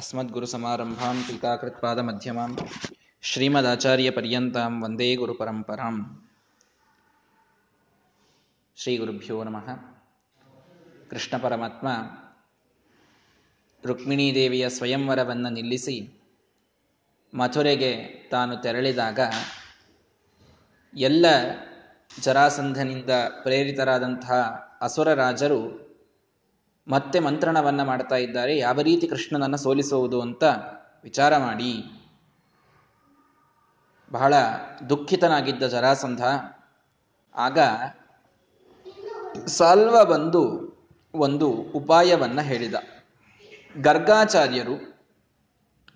ಅಸ್ಮದ್ಗುರು ಸಮಾರಂಭಾಂ ಟೀಕಾಕೃತ್ಪಾದ ಮಧ್ಯಮಾಂ. ಶ್ರೀಮದಾಚಾರ್ಯ ಪರ್ಯಂತಾಂ ವಂದೇ ಗುರುಪರಂಪರಾಂ ಶ್ರೀ ಗುರುಭ್ಯೋ ನಮಃ. ಕೃಷ್ಣ ಪರಮಾತ್ಮ ರುಕ್ಮಿಣೀದೇವಿಯ ಸ್ವಯಂವರವನ್ನು ನಿಲ್ಲಿಸಿ ಮಥುರೆಗೆ ತಾನು ತೆರಳಿದಾಗ ಎಲ್ಲ ಜರಾಸಂಧನಿಂದ ಪ್ರೇರಿತರಾದಂತಹ ಅಸುರ ರಾಜರು ಮತ್ತೆ ಮಂತ್ರಣವನ್ನ ಮಾಡ್ತಾ ಇದ್ದಾರೆ. ಯಾವ ರೀತಿ ಕೃಷ್ಣನನ್ನು ಸೋಲಿಸುವುದು ಅಂತ ವಿಚಾರ ಮಾಡಿ. ಬಹಳ ದುಃಖಿತನಾಗಿದ್ದ ಜರಾಸಂಧ. ಆಗ ಸಾಲ್ವ ಬಂದು ಒಂದು ಉಪಾಯವನ್ನ ಹೇಳಿದ. ಗರ್ಗಾಚಾರ್ಯರು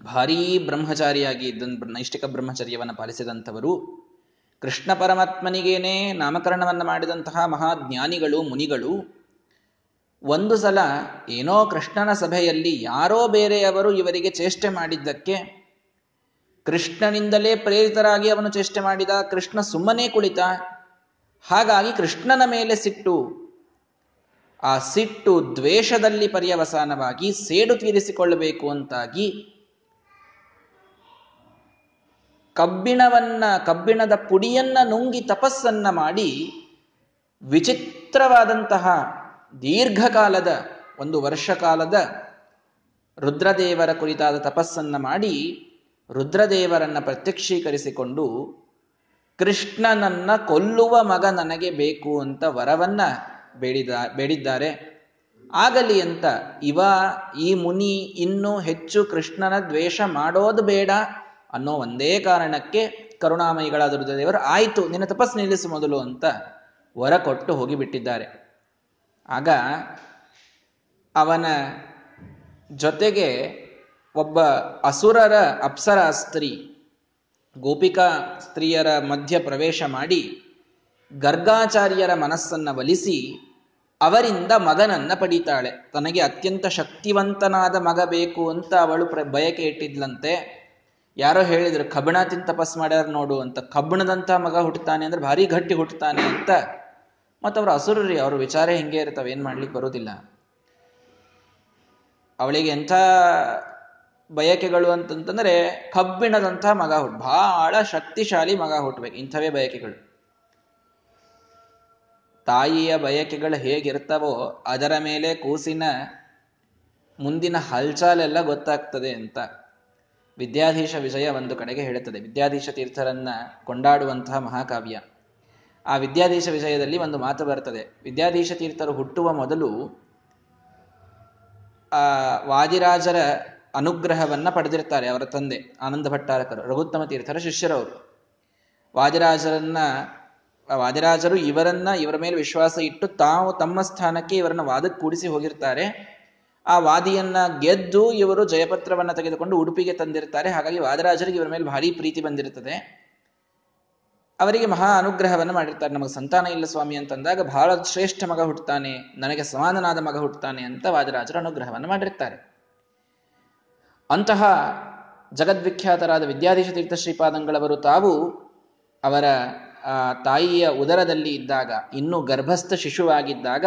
ಭಾರೀ ಬ್ರಹ್ಮಚಾರಿಯಾಗಿ ಇದ್ದ ನೈಷ್ಠಿಕ ಬ್ರಹ್ಮಚರ್ಯವನ್ನು ಪಾಲಿಸಿದಂಥವರು, ಕೃಷ್ಣ ಪರಮಾತ್ಮನಿಗೇನೆ ನಾಮಕರಣವನ್ನು ಮಾಡಿದಂತಹ ಮಹಾಜ್ಞಾನಿಗಳು, ಮುನಿಗಳು ಒಂದು ಸಲ ಏನೋ ಕೃಷ್ಣನ ಸಭೆಯಲ್ಲಿ ಯಾರೋ ಬೇರೆಯವರು ಇವರಿಗೆ ಚೇಷ್ಟೆ ಮಾಡಿದ್ದಕ್ಕೆ ಕೃಷ್ಣನಿಂದಲೇ ಪ್ರೇರಿತರಾಗಿ ಅವನು ಚೇಷ್ಟೆ ಮಾಡಿದ ಕೃಷ್ಣ ಸುಮ್ಮನೆ ಕುಳಿತ. ಹಾಗಾಗಿ ಕೃಷ್ಣನ ಮೇಲೆ ಸಿಟ್ಟು. ಆ ಸಿಟ್ಟು ದ್ವೇಷದಲ್ಲಿ ಪರ್ಯವಸಾನವಾಗಿ ಸೇಡು ತೀರಿಸಿಕೊಳ್ಳಬೇಕು ಅಂತಾಗಿ ಕಬ್ಬಿಣವನ್ನ, ಕಬ್ಬಿಣದ ಪುಡಿಯನ್ನ ನುಂಗಿ ತಪಸ್ಸನ್ನ ಮಾಡಿ ವಿಚಿತ್ರವಾದಂತಹ ದೀರ್ಘಕಾಲದ, ಒಂದು ವರ್ಷ ಕಾಲದ ರುದ್ರದೇವರ ಕುರಿತಾದ ತಪಸ್ಸನ್ನು ಮಾಡಿ ರುದ್ರದೇವರನ್ನು ಪ್ರತ್ಯಕ್ಷೀಕರಿಸಿಕೊಂಡು ಕೃಷ್ಣನನ್ನ ಕೊಲ್ಲುವ ಮಗ ನನಗೆ ಬೇಕು ಅಂತ ವರವನ್ನ ಬೇಡಿದ, ಬೇಡಿದ್ದಾರೆ. ಆಗಲಿ ಅಂತ ಇವ, ಈ ಮುನಿ ಇನ್ನೂ ಹೆಚ್ಚು ಕೃಷ್ಣನ ದ್ವೇಷ ಮಾಡೋದು ಬೇಡ ಅನ್ನೋ ಒಂದೇ ಕಾರಣಕ್ಕೆ ಕರುಣಾಮಯಿಗಳಾದ ರುದ್ರದೇವರು, ಆಯಿತು, ನಿನ್ನ ತಪಸ್ಸು ನಿಲ್ಲಿಸು ಮೊದಲು ಅಂತ ವರ ಕೊಟ್ಟು ಹೋಗಿಬಿಟ್ಟಿದ್ದಾರೆ. ಆಗ ಅವನ ಜೊತೆಗೆ ಒಬ್ಬ ಅಸುರರ ಅಪ್ಸರ ಸ್ತ್ರೀ, ಗೋಪಿಕಾ ಸ್ತ್ರೀಯರ ಮಧ್ಯ ಪ್ರವೇಶ ಮಾಡಿ ಗರ್ಗಾಚಾರ್ಯರ ಮನಸ್ಸನ್ನು ಒಲಿಸಿ ಅವರಿಂದ ಮಗನನ್ನ ಪಡೀತಾಳೆ. ತನಗೆ ಅತ್ಯಂತ ಶಕ್ತಿವಂತನಾದ ಮಗ ಬೇಕು ಅಂತ ಅವಳು ಪ್ರ ಬಯಕೆ ಇಟ್ಟಿದ್ಲಂತೆ ಯಾರೋ ಹೇಳಿದ್ರು, ಕಬ್ಬಣ ತಿಂತ ತಪಸ್ ಮಾಡ್ಯಾರ ನೋಡು ಅಂತ. ಕಬ್ಬಣದಂತ ಮಗ ಹುಟ್ಟುತ್ತಾನೆ ಅಂದ್ರೆ ಭಾರಿ ಗಟ್ಟಿ ಹುಟ್ಟುತ್ತಾನೆ ಅಂತ. ಮತ್ತವ್ರ ರೀ ಅವ್ರ ವಿಚಾರ ಹೆಂಗೆ ಇರ್ತಾವೆ, ಏನು ಮಾಡ್ಲಿಕ್ಕೆ ಬರೋದಿಲ್ಲ. ಅವಳಿಗೆ ಎಂಥ ಬಯಕೆಗಳು ಅಂತಂತಂದರೆ, ಕಬ್ಬಿಣದಂಥ ಮಗ ಹುಟ್ಟು ಬಹಳ ಶಕ್ತಿಶಾಲಿ ಮಗ ಹುಟ್ಟಬೇಕು ಇಂಥವೇ ಬಯಕೆಗಳು. ತಾಯಿಯ ಬಯಕೆಗಳು ಹೇಗಿರ್ತವೋ, ಅದರ ಮೇಲೆ ಕೂಸಿನ ಮುಂದಿನ ಹಲ್ಚಾಲೆಲ್ಲ ಗೊತ್ತಾಗ್ತದೆ ಅಂತ ವಿದ್ಯಾಧೀಶ ವಿಜಯ ಒಂದು ಕಡೆಗೆ ಹೇಳುತ್ತದೆ. ವಿದ್ಯಾಧೀಶ ತೀರ್ಥರನ್ನ ಕೊಂಡಾಡುವಂತಹ ಮಹಾಕಾವ್ಯ. ಆ ವಿದ್ಯಾಧೀಶ ವಿಷಯದಲ್ಲಿ ಒಂದು ಮಾತು ಬರ್ತದೆ. ವಿದ್ಯಾಧೀಶ ತೀರ್ಥರು ಹುಟ್ಟುವ ಮೊದಲು ಆ ವಾದಿರಾಜರ ಅನುಗ್ರಹವನ್ನ ಪಡೆದಿರ್ತಾರೆ ಅವರ ತಂದೆ, ಆನಂದ ಭಟ್ಟಾರಕರು, ರಘುತ್ತಮ ತೀರ್ಥರ ಶಿಷ್ಯರವರು. ವಾದಿರಾಜರನ್ನ ವಾದಿರಾಜರು ಇವರನ್ನ ಇವರ ಮೇಲೆ ವಿಶ್ವಾಸ ಇಟ್ಟು ತಾವು ತಮ್ಮ ಸ್ಥಾನಕ್ಕೆ ಇವರನ್ನ ವಾದಕ್ಕೆ ಕೂಡಿಸಿ ಹೋಗಿರ್ತಾರೆ ಆ ವಾದಿಯನ್ನ ಗೆದ್ದು ಇವರು ಜಯಪತ್ರವನ್ನ ತೆಗೆದುಕೊಂಡು ಉಡುಪಿಗೆ ತಂದಿರ್ತಾರೆ ಹಾಗಾಗಿ ವಾದರಾಜರಿಗೆ ಇವರ ಮೇಲೆ ಭಾರಿ ಪ್ರೀತಿ ಬಂದಿರುತ್ತದೆ. ಅವರಿಗೆ ಮಹಾ ಅನುಗ್ರಹವನ್ನು ಮಾಡಿರ್ತಾರೆ. ನಮಗೆ ಸಂತಾನ ಇಲ್ಲ ಸ್ವಾಮಿ ಅಂತಂದಾಗ ಬಹಳ ಶ್ರೇಷ್ಠ ಮಗ ಹುಟ್ಟುತ್ತಾನೆ, ನನಗೆ ಸಮಾನನಾದ ಮಗ ಹುಟ್ಟುತ್ತಾನೆ ಅಂತ ವಾದರಾಜರು ಅನುಗ್ರಹವನ್ನು ಮಾಡಿರ್ತಾರೆ. ಅಂತಹ ಜಗದ್ವಿಖ್ಯಾತರಾದ ವಿದ್ಯಾಧೀಶ ತೀರ್ಥ ಶ್ರೀಪಾದಂಗಳವರು ತಾವು ಅವರ ತಾಯಿಯ ಉದರದಲ್ಲಿ ಇದ್ದಾಗ, ಇನ್ನೂ ಗರ್ಭಸ್ಥ ಶಿಶುವಾಗಿದ್ದಾಗ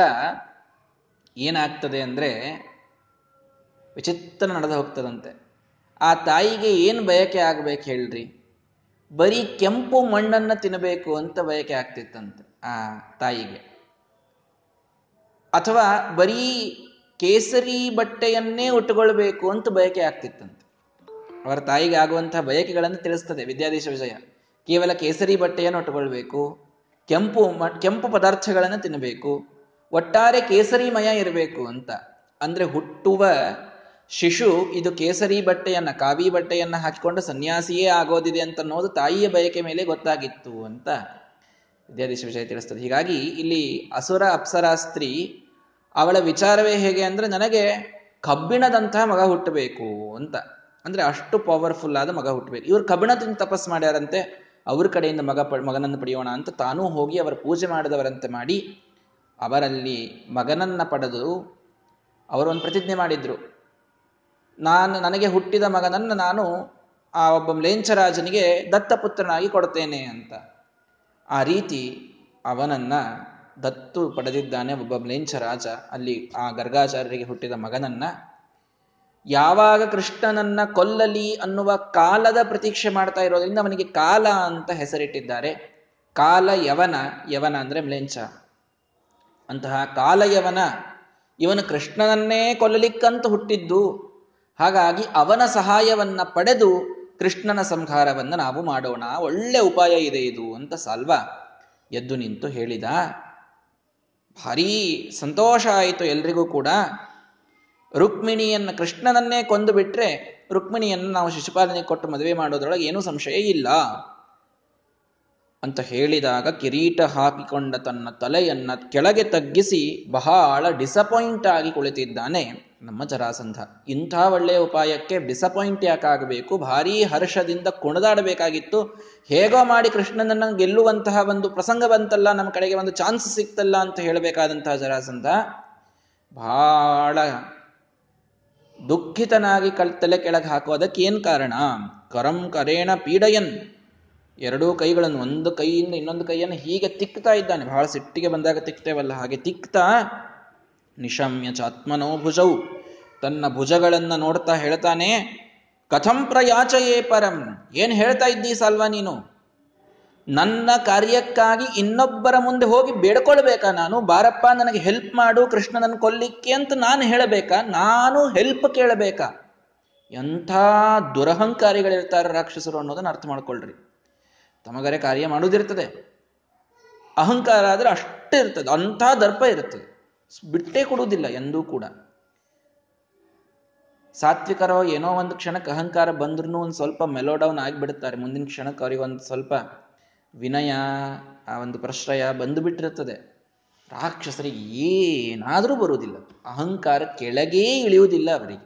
ಏನಾಗ್ತದೆ ಅಂದರೆ ವಿಚಿತ್ರ ನಡೆದು ಹೋಗ್ತದಂತೆ. ಆ ತಾಯಿಗೆ ಏನು ಬಯಕೆ ಆಗಬೇಕು ಹೇಳ್ರಿ? ಬರೀ ಕೆಂಪು ಮಣ್ಣನ್ನು ತಿನ್ನಬೇಕು ಅಂತ ಬಯಕೆ ಆಗ್ತಿತ್ತಂತೆ ಆ ತಾಯಿಗೆ. ಅಥವಾ ಬರೀ ಕೇಸರಿ ಬಟ್ಟೆಯನ್ನೇ ಉಟ್ಟುಕೊಳ್ಬೇಕು ಅಂತ ಬಯಕೆ ಆಗ್ತಿತ್ತಂತೆ. ಅವರ ತಾಯಿಗೆ ಆಗುವಂತಹ ಬಯಕೆಗಳನ್ನು ತಿಳಿಸ್ತದೆ ವಿದ್ಯಾಧೀಶ ವಿಜಯ. ಕೇವಲ ಕೇಸರಿ ಬಟ್ಟೆಯನ್ನು ಉಟ್ಟುಕೊಳ್ಬೇಕು ಕೆಂಪು ಕೆಂಪು ಪದಾರ್ಥಗಳನ್ನು ತಿನ್ನಬೇಕು, ಒಟ್ಟಾರೆ ಕೇಸರಿಮಯ ಇರಬೇಕು ಅಂತ. ಅಂದ್ರೆ ಹುಟ್ಟುವ ಶಿಶು, ಇದು ಕೇಸರಿ ಬಟ್ಟೆಯನ್ನ, ಕಾವಿ ಬಟ್ಟೆಯನ್ನ ಹಾಕಿಕೊಂಡು ಸನ್ಯಾಸಿಯೇ ಆಗೋದಿದೆ ಅಂತ ಅನ್ನೋದು ತಾಯಿಯ ಬಯಕೆ ಮೇಲೆ ಗೊತ್ತಾಗಿತ್ತು ಅಂತ ವಿದ್ಯಾಧೀಶ ವಿಷಯ ತಿಳಿಸ್ತದೆ. ಹೀಗಾಗಿ ಇಲ್ಲಿ ಅಸುರ, ಅಪ್ಸರಾ ಸ್ತ್ರೀ, ಅವಳ ವಿಚಾರವೇ ಹೇಗೆ ಅಂದ್ರೆ ನನಗೆ ಕಬ್ಬಿಣದಂತಹ ಮಗ ಹುಟ್ಟಬೇಕು ಅಂತ. ಅಂದ್ರೆ ಅಷ್ಟು ಪವರ್ಫುಲ್ ಆದ ಮಗ ಹುಟ್ಟಬೇಕು. ಇವರು ಕಬ್ಬಿಣದಿಂದ ತಪಸ್ ಮಾಡ್ಯಾರಂತೆ, ಅವ್ರ ಕಡೆಯಿಂದ ಮಗ ಪ, ಮಗನನ್ನು ಪಡೆಯೋಣ ಅಂತ ತಾನೂ ಹೋಗಿ ಅವರ ಪೂಜೆ ಮಾಡಿದವರಂತೆ ಮಾಡಿ ಅವರಲ್ಲಿ ಮಗನನ್ನ ಪಡೆದು ಅವರು ಒಂದು ಪ್ರತಿಜ್ಞೆ ಮಾಡಿದ್ರು. ನಾನು ನನಗೆ ಹುಟ್ಟಿದ ಮಗನನ್ನು ನಾನು ಆ ಒಬ್ಬ ಮ್ಲೇಂಚರಾಜನಿಗೆ ದತ್ತಪುತ್ರನಾಗಿ ಕೊಡ್ತೇನೆ ಅಂತ. ಆ ರೀತಿ ಅವನನ್ನ ದತ್ತು ಪಡೆದಿದ್ದಾನೆ ಒಬ್ಬ ಮ್ಲೇಂಚ ರಾಜ ಅಲ್ಲಿ ಆ ಗರ್ಗಾಚಾರ್ಯರಿಗೆ ಹುಟ್ಟಿದ ಮಗನನ್ನ. ಯಾವಾಗ ಕೃಷ್ಣನನ್ನ ಕೊಲ್ಲಲಿ ಅನ್ನುವ ಕಾಲದ ಪ್ರತೀಕ್ಷೆ ಮಾಡ್ತಾ ಇರೋದ್ರಿಂದ ಅವನಿಗೆ ಕಾಲ ಅಂತ ಹೆಸರಿಟ್ಟಿದ್ದಾರೆ. ಕಾಲ ಯವನ ಯವನ ಅಂದ್ರೆ ಮ್ಲೇಂಚ ಅಂತಹ ಕಾಲಯವನ ಇವನು ಕೃಷ್ಣನನ್ನೇ ಕೊಲ್ಲಲಿಕ್ಕಂತ ಹುಟ್ಟಿದ್ದು. ಹಾಗಾಗಿ ಅವನ ಸಹಾಯವನ್ನ ಪಡೆದು ಕೃಷ್ಣನ ಸಂಹಾರವನ್ನು ನಾವು ಮಾಡೋಣ. ಒಳ್ಳೆ ಉಪಾಯ ಇದೆ ಇದು ಅಂತ ಸಾಲ್ವ? ಎದ್ದು ನಿಂತು ಹೇಳಿದ. ಭಾರೀ ಸಂತೋಷ ಆಯಿತು ಎಲ್ರಿಗೂ ಕೂಡ. ರುಕ್ಮಿಣಿಯನ್ನು ಕೃಷ್ಣನನ್ನೇ ಕೊಂದು ಬಿಟ್ರೆ ರುಕ್ಮಿಣಿಯನ್ನು ನಾವು ಶಿಶುಪಾಲನೆ ಕೊಟ್ಟು ಮದುವೆ ಮಾಡೋದ್ರೊಳಗೆ ಏನೂ ಸಂಶಯ ಇಲ್ಲ. ಅಂತ ಹೇಳಿದಾಗ ಕಿರೀಟ ಹಾಕಿಕೊಂಡ ತನ್ನ ತಲೆಯನ್ನ ಕೆಳಗೆ ತಗ್ಗಿಸಿ ಬಹಳ ಡಿಸಪಾಯಿಂಟ್ ಆಗಿ ಕುಳಿತಿದ್ದಾನೆ ನಮ್ಮ ಜರಾಸಂಧ. ಇಂಥ ಒಳ್ಳೆಯ ಉಪಾಯಕ್ಕೆ ಡಿಸಪಾಯಿಂಟ್ ಯಾಕಾಗಬೇಕು? ಭಾರೀ ಹರ್ಷದಿಂದ ಕುಣಿದಾಡಬೇಕಾಗಿತ್ತು ಹೇಗೋ ಮಾಡಿ ಕೃಷ್ಣನನ್ನ ಗೆಲ್ಲುವಂತಹ ಒಂದು ಪ್ರಸಂಗ ಬಂತಲ್ಲ, ನಮ್ಮ ಕಡೆಗೆ ಒಂದು ಚಾನ್ಸ್ ಸಿಕ್ತಲ್ಲ ಅಂತ ಹೇಳಬೇಕಾದಂತಹ ಜರಾಸಂಧ. ಬಹಳ ದುಃಖಿತನಾಗಿ ಕಲ್ ತಲೆ ಕೆಳಗೆ ಹಾಕೋದಕ್ಕೆ ಏನ್ ಕಾರಣ? ಕರಂ ಕರೇಣ ಪೀಡಯನ್. ಎರಡೂ ಕೈಗಳನ್ನು ಒಂದು ಕೈಯಿಂದ ಇನ್ನೊಂದು ಕೈಯನ್ನು ಹೀಗೆ ತಿಕ್ತಾ ಇದ್ದಾನೆ. ಬಹಳ ಸಿಟ್ಟಿಗೆ ಬಂದಾಗ ತಿಕ್ತೇವಲ್ಲ. ಹಾಗೆ ತಿಕ್ತಾ ನಿಶಮ್ಯ ಚಾತ್ಮನೋ ಭುಜವು ತನ್ನ ಭುಜಗಳನ್ನು ನೋಡ್ತಾ ಹೇಳ್ತಾನೆ, ಕಥಂ ಪ್ರಯಾಚಯೇ ಪರಂ. ಏನು ಹೇಳ್ತಾ ಇದ್ದೀ ಸಲ್ವಾ ನೀನು? ನನ್ನ ಕಾರ್ಯಕ್ಕಾಗಿ ಇನ್ನೊಬ್ಬರ ಮುಂದೆ ಹೋಗಿ ಬೇಡ್ಕೊಳ್ಬೇಕಾ ನಾನು? ಬಾರಪ್ಪ, ನನಗೆ ಹೆಲ್ಪ್ ಮಾಡು, ಕೃಷ್ಣನನ್ನು ಕೊಲ್ಲಿಕ್ಕೆ ಅಂತ ನಾನು ಹೇಳಬೇಕಾ? ನಾನು ಹೆಲ್ಪ್ ಕೇಳಬೇಕಾ? ಎಂಥ ದುರಹಂಕಾರಿಗಳಿರ್ತಾರೆ ರಾಕ್ಷಸರು ಅನ್ನೋದನ್ನ ಅರ್ಥ ಮಾಡ್ಕೊಳ್ರಿ. ತಮಗರೆ ಕಾರ್ಯ ಮಾಡುವುದಿರ್ತದೆ ಅಹಂಕಾರ ಆದರೆ ಅಷ್ಟೇ ಇರ್ತದೆ. ಅಂಥ ದರ್ಪ ಇರ್ತದೆ ಬಿಟ್ಟೇ ಕೊಡುವುದಿಲ್ಲ ಎಂದೂ ಕೂಡ. ಸಾತ್ವಿಕರೋ ಏನೋ ಒಂದು ಕ್ಷಣಕ್ಕೆ ಅಹಂಕಾರ ಬಂದ್ರೂ ಒಂದು ಸ್ವಲ್ಪ ಮೆಲೋಡೌನ್ ಆಗಿಬಿಡುತ್ತಾರೆ. ಮುಂದಿನ ಕ್ಷಣಕ್ಕೆ ಅವರಿಗೆ ಒಂದು ಸ್ವಲ್ಪ ವಿನಯ, ಆ ಒಂದು ಪ್ರಶ್ರಯ ಬಂದು ಬಿಟ್ಟಿರುತ್ತದೆ ರಾಕ್ಷಸರಿಗೆ ಏನಾದರೂ ಬರುವುದಿಲ್ಲ. ಅಹಂಕಾರ ಕೆಳಗೇ ಇಳಿಯುವುದಿಲ್ಲ ಅವರಿಗೆ.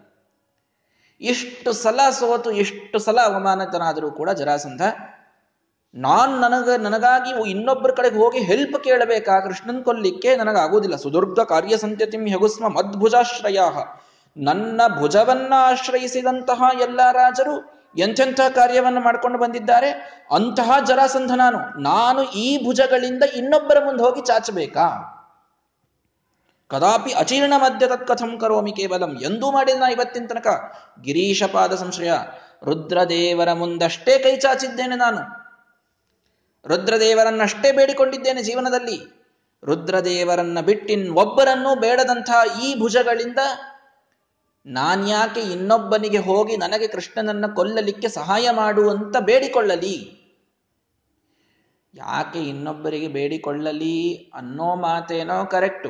ಎಷ್ಟು ಸಲ ಸೋತು, ಎಷ್ಟು ಸಲ ಅವಮಾನಿತನಾದರೂ ಕೂಡ ಜರಾಸಂಧ ನಾನ್ ನನಗ, ನನಗಾಗಿ ಇನ್ನೊಬ್ಬರ ಕಡೆಗೆ ಹೋಗಿ ಹೆಲ್ಪ್ ಕೇಳಬೇಕಾ? ಕೃಷ್ಣನ್ ಕೊಲ್ಲಿಕ್ಕೆ ನನಗಾಗುವುದಿಲ್ಲ. ಸುದುರ್ಗ ಕಾರ್ಯ ಸಂತ್ಯತಿಂ ಹೆಗುಸ್ಮ ಮದ್ಭುಜಾಶ್ರಯ ನನ್ನ ಭುಜವನ್ನ ಆಶ್ರಯಿಸಿದಂತಹ ಎಲ್ಲ ರಾಜರು ಎಂಥೆಂಥ ಕಾರ್ಯವನ್ನು ಮಾಡ್ಕೊಂಡು ಬಂದಿದ್ದಾರೆ? ಅಂತಹ ಜರಾಸಂಧ ನಾನು. ನಾನು ಈ ಭುಜಗಳಿಂದ ಇನ್ನೊಬ್ಬರ ಮುಂದೆ ಹೋಗಿ ಚಾಚಬೇಕಾ? ಕದಾಪಿ ಅಚೀರ್ಣ ಮಧ್ಯ ತತ್ಕಥಂ ಕರೋಮಿ ಕೇವಲಂ. ಎಂದೂ ಮಾಡಿಲ್ಲ ಇವತ್ತಿನ ತನಕ. ಗಿರೀಶಪಾದ ಸಂಶಯ ರುದ್ರದೇವರ ಮುಂದಷ್ಟೇ ಕೈ ಚಾಚಿದ್ದೇನೆ ನಾನು. ರುದ್ರದೇವರನ್ನಷ್ಟೇ ಬೇಡಿಕೊಂಡಿದ್ದೇನೆ ಜೀವನದಲ್ಲಿ. ರುದ್ರದೇವರನ್ನ ಬಿಟ್ಟಿನ್ ಒಬ್ಬರನ್ನೂ ಬೇಡದಂತಹ ಈ ಭುಜಗಳಿಂದ ನಾನ್ಯಾಕೆ ಇನ್ನೊಬ್ಬನಿಗೆ ಹೋಗಿ ನನಗೆ ಕೃಷ್ಣನನ್ನ ಕೊಲ್ಲಲಿಕ್ಕೆ ಸಹಾಯ ಮಾಡುವಂತ ಬೇಡಿಕೊಳ್ಳಲಿ? ಯಾಕೆ ಇನ್ನೊಬ್ಬರಿಗೆ ಬೇಡಿಕೊಳ್ಳಲಿ ಅನ್ನೋ ಮಾತೇನೋ ಕರೆಕ್ಟು.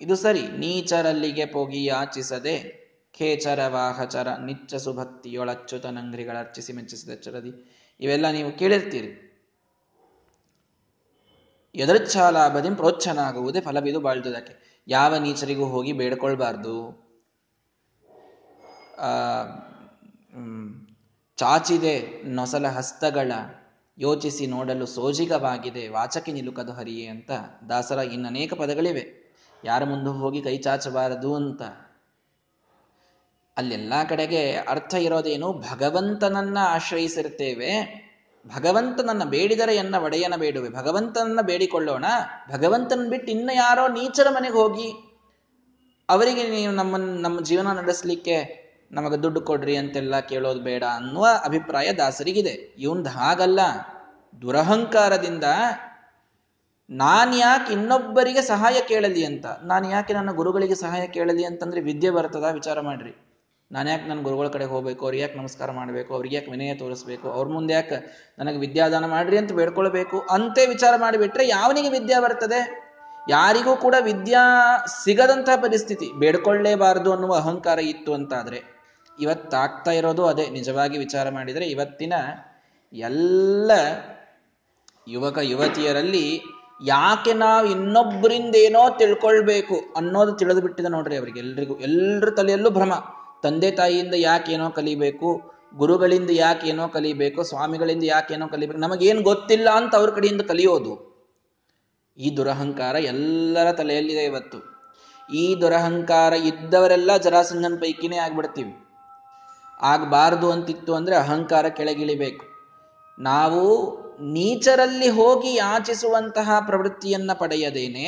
ಇದು ಸರಿ, ನೀಚರಲ್ಲಿಗೆ ಪೋಗಿ ಯಾಚಿಸದೆ ಖೇಚರ ವಾಹಚರ ನಿಚ್ಚ ಸುಭಕ್ತಿಯೊಳಚ್ಚುತ ನಂಗ್ರಿಗಳರ್ಚಿಸಿ ಮೆಚ್ಚಿಸಿದ ಚರದಿ. ಇವೆಲ್ಲ ನೀವು ಕೇಳಿರ್ತೀರಿ. ಎದರ್ಚ್ಛಾಲಾಭದಿ ಪ್ರೋಚ್ಛನಾಗುವುದೇ ಫಲವಿದು ಬಾಳ್ದುದಕ್ಕೆ. ಯಾವ ನೀಚರಿಗೂ ಹೋಗಿ ಬೇಡ್ಕೊಳ್ಬಾರ್ದು. ಚಾಚಿದೆ ನೊಸಲ ಹಸ್ತಗಳ ಯೋಚಿಸಿ ನೋಡಲು ಸೋಜಿಗವಾಗಿದೆ. ವಾಚಕಿ ನಿಲುಕದು ಹರಿಯೇ ಅಂತ ದಾಸರ ಇನ್ನನೇಕ ಪದಗಳಿವೆ. ಯಾರ ಮುಂದೆ ಹೋಗಿ ಕೈ ಚಾಚಬಾರದು ಅಂತ. ಅಲ್ಲೆಲ್ಲ ಕಡೆಗೆ ಅರ್ಥ ಇರೋದೇನು? ಭಗವಂತನನ್ನ ಆಶ್ರಯಿಸಿರ್ತೇವೆ. ಭಗವಂತನನ್ನ ಬೇಡಿದರೆ ಎನ್ನ ಒಡೆಯನ ಬೇಡುವೆ? ಭಗವಂತನನ್ನ ಬೇಡಿಕೊಳ್ಳೋಣ. ಭಗವಂತನ ಬಿಟ್ಟು ಇನ್ನು ಯಾರೋ ನೀಚರ ಮನೆಗೆ ಹೋಗಿ ಅವರಿಗೆ ನೀವು ನಮ್ಮ ನಮ್ಮ ಜೀವನ ನಡೆಸಲಿಕ್ಕೆ ನಮಗೆ ದುಡ್ಡು ಕೊಡ್ರಿ ಅಂತೆಲ್ಲ ಕೇಳೋದು ಬೇಡ ಅನ್ನುವ ಅಭಿಪ್ರಾಯ ದಾಸರಿಗಿದೆ. ಇವಂದು ಹಾಗಲ್ಲ. ದುರಹಂಕಾರದಿಂದ ನಾನು ಯಾಕೆ ಇನ್ನೊಬ್ಬರಿಗೆ ಸಹಾಯ ಕೇಳಲಿ ಅಂತ? ನಾನು ಯಾಕೆ ನನ್ನ ಗುರುಗಳಿಗೆ ಸಹಾಯ ಕೇಳಲಿ ಅಂತಂದ್ರೆ ವಿದ್ಯೆ ಬರ್ತದ? ವಿಚಾರ ಮಾಡ್ರಿ. ನಾನು ಯಾಕೆ ನನ್ನ ಗುರುಗಳ ಕಡೆ ಹೋಗ್ಬೇಕು? ಅವ್ರಿಗೆ ಯಾಕೆ ನಮಸ್ಕಾರ ಮಾಡಬೇಕು? ಅವ್ರಿಗೆ ಯಾಕೆ ವಿನಯ ತೋರಿಸ್ಬೇಕು? ಅವ್ರ ಮುಂದೆ ಯಾಕೆ ನನಗೆ ವಿದ್ಯಾದಾನ ಮಾಡ್ರಿ ಅಂತ ಬೇಡ್ಕೊಳ್ಬೇಕು? ಅಂತೆ ವಿಚಾರ ಮಾಡಿಬಿಟ್ರೆ ಯಾವನಿಗೆ ವಿದ್ಯಾ ಬರ್ತದೆ? ಯಾರಿಗೂ ಕೂಡ ವಿದ್ಯಾ ಸಿಗದಂತಹ ಪರಿಸ್ಥಿತಿ. ಬೇಡ್ಕೊಳ್ಳೇಬಾರದು ಅನ್ನುವ ಅಹಂಕಾರ ಇತ್ತು ಅಂತಾದ್ರೆ. ಇವತ್ತಾಗ್ತಾ ಇರೋದು ಅದೇ. ನಿಜವಾಗಿ ವಿಚಾರ ಮಾಡಿದರೆ ಇವತ್ತಿನ ಎಲ್ಲ ಯುವಕ, ಯುವತಿಯರಲ್ಲಿ ಯಾಕೆ ನಾವು ಇನ್ನೊಬ್ಬರಿಂದ ಏನೋ ತಿಳ್ಕೊಳ್ಬೇಕು ಅನ್ನೋದು ತಿಳಿದು ಬಿಟ್ಟಿದೆ ನೋಡ್ರಿ ಅವರಿಗೆ ಎಲ್ರಿಗೂ ಎಲ್ಲರ ತಲೆಯಲ್ಲೂ ಭ್ರಮ. ತಂದೆ ತಾಯಿಯಿಂದ ಯಾಕೇನೋ ಕಲಿಬೇಕು, ಗುರುಗಳಿಂದ ಯಾಕೇನೋ ಕಲಿಬೇಕು, ಸ್ವಾಮಿಗಳಿಂದ ಯಾಕೇನೋ ಕಲಿಬೇಕು, ನಮಗೇನು ಗೊತ್ತಿಲ್ಲ ಅಂತ ಅವ್ರ ಕಡೆಯಿಂದ ಕಲಿಯೋದು. ಈ ದುರಹಂಕಾರ ಎಲ್ಲರ ತಲೆಯಲ್ಲಿದೆ ಇವತ್ತು. ಈ ದುರಹಂಕಾರ ಇದ್ದವರೆಲ್ಲ ಜರಾಸಂಧನ ಪೈಕಿನೇ ಆಗ್ಬಿಡ್ತೀವಿ. ಆಗಬಾರ್ದು ಅಂತಿತ್ತು ಅಂದ್ರೆ ಅಹಂಕಾರ ಕೆಳಗಿಳಿಬೇಕು. ನಾವು ನೀಚರಲ್ಲಿ ಹೋಗಿ ಯಾಚಿಸುವಂತಹ ಪ್ರವೃತ್ತಿಯನ್ನು ಪಡೆಯದೇನೆ